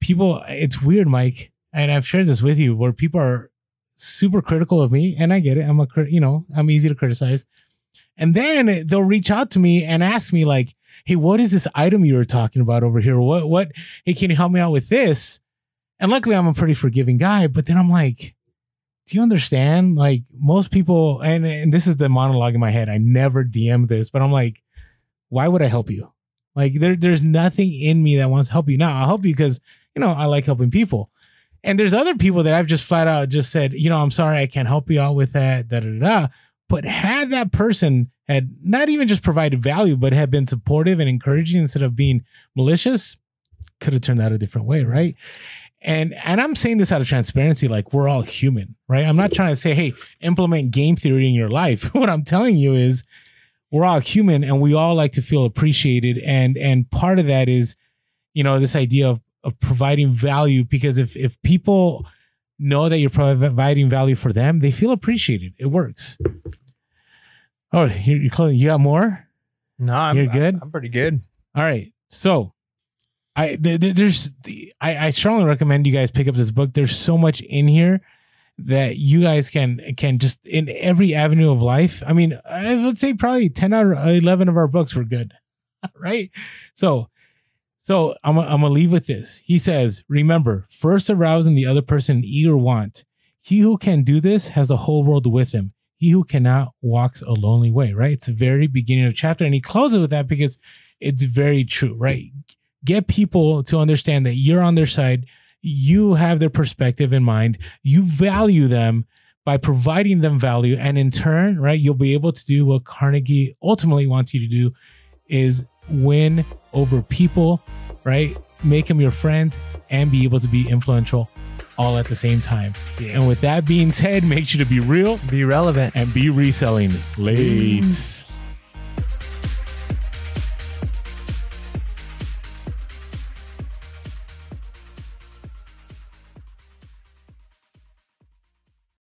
people it's weird mike and i've shared this with you where people are super critical of me, and I get it. I'm a, you know, I'm easy to criticize. And then they'll reach out to me and ask me like, "Hey, what is this item you were talking about over here? What, what? Hey, can you help me out with this?" And luckily, I'm a pretty forgiving guy. But then I'm like, "Do you understand? Like most people, and and this is the monologue in my head. I never DM this, but I'm like, why would I help you? Like there, there's nothing in me that wants to help you. Now I'll help you because you know I like helping people. And there's other people that I've just flat out just said, you know, I'm sorry, I can't help you out with that, da da da. But had that person had not even just provided value, but had been supportive and encouraging instead of being malicious, could have turned out a different way, right? And and I'm saying this out of transparency, like we're all human, right? I'm not trying to say, hey, implement game theory in your life. what I'm telling you is we're all human and we all like to feel appreciated. And and part of that is, you know, this idea of, of providing value because if if people know that you're providing value for them, they feel appreciated. It works. Oh, you're You got more? No, I'm You're good? I'm pretty good. All right. So I there, there's I, I strongly recommend you guys pick up this book. There's so much in here that you guys can can just in every avenue of life. I mean, I would say probably 10 out of 11 of our books were good. right? So so I'm I'm gonna leave with this. He says, remember, first arousing the other person eager want. He who can do this has the whole world with him. He who cannot walks a lonely way, right? It's the very beginning of the chapter. And he closes with that because it's very true, right? Get people to understand that you're on their side. You have their perspective in mind. You value them by providing them value. And in turn, right, you'll be able to do what Carnegie ultimately wants you to do is win over people, right? Make them your friend and be able to be influential all at the same time. Yeah. And with that being said, make sure to be real Be relevant. and be reselling late. Mm.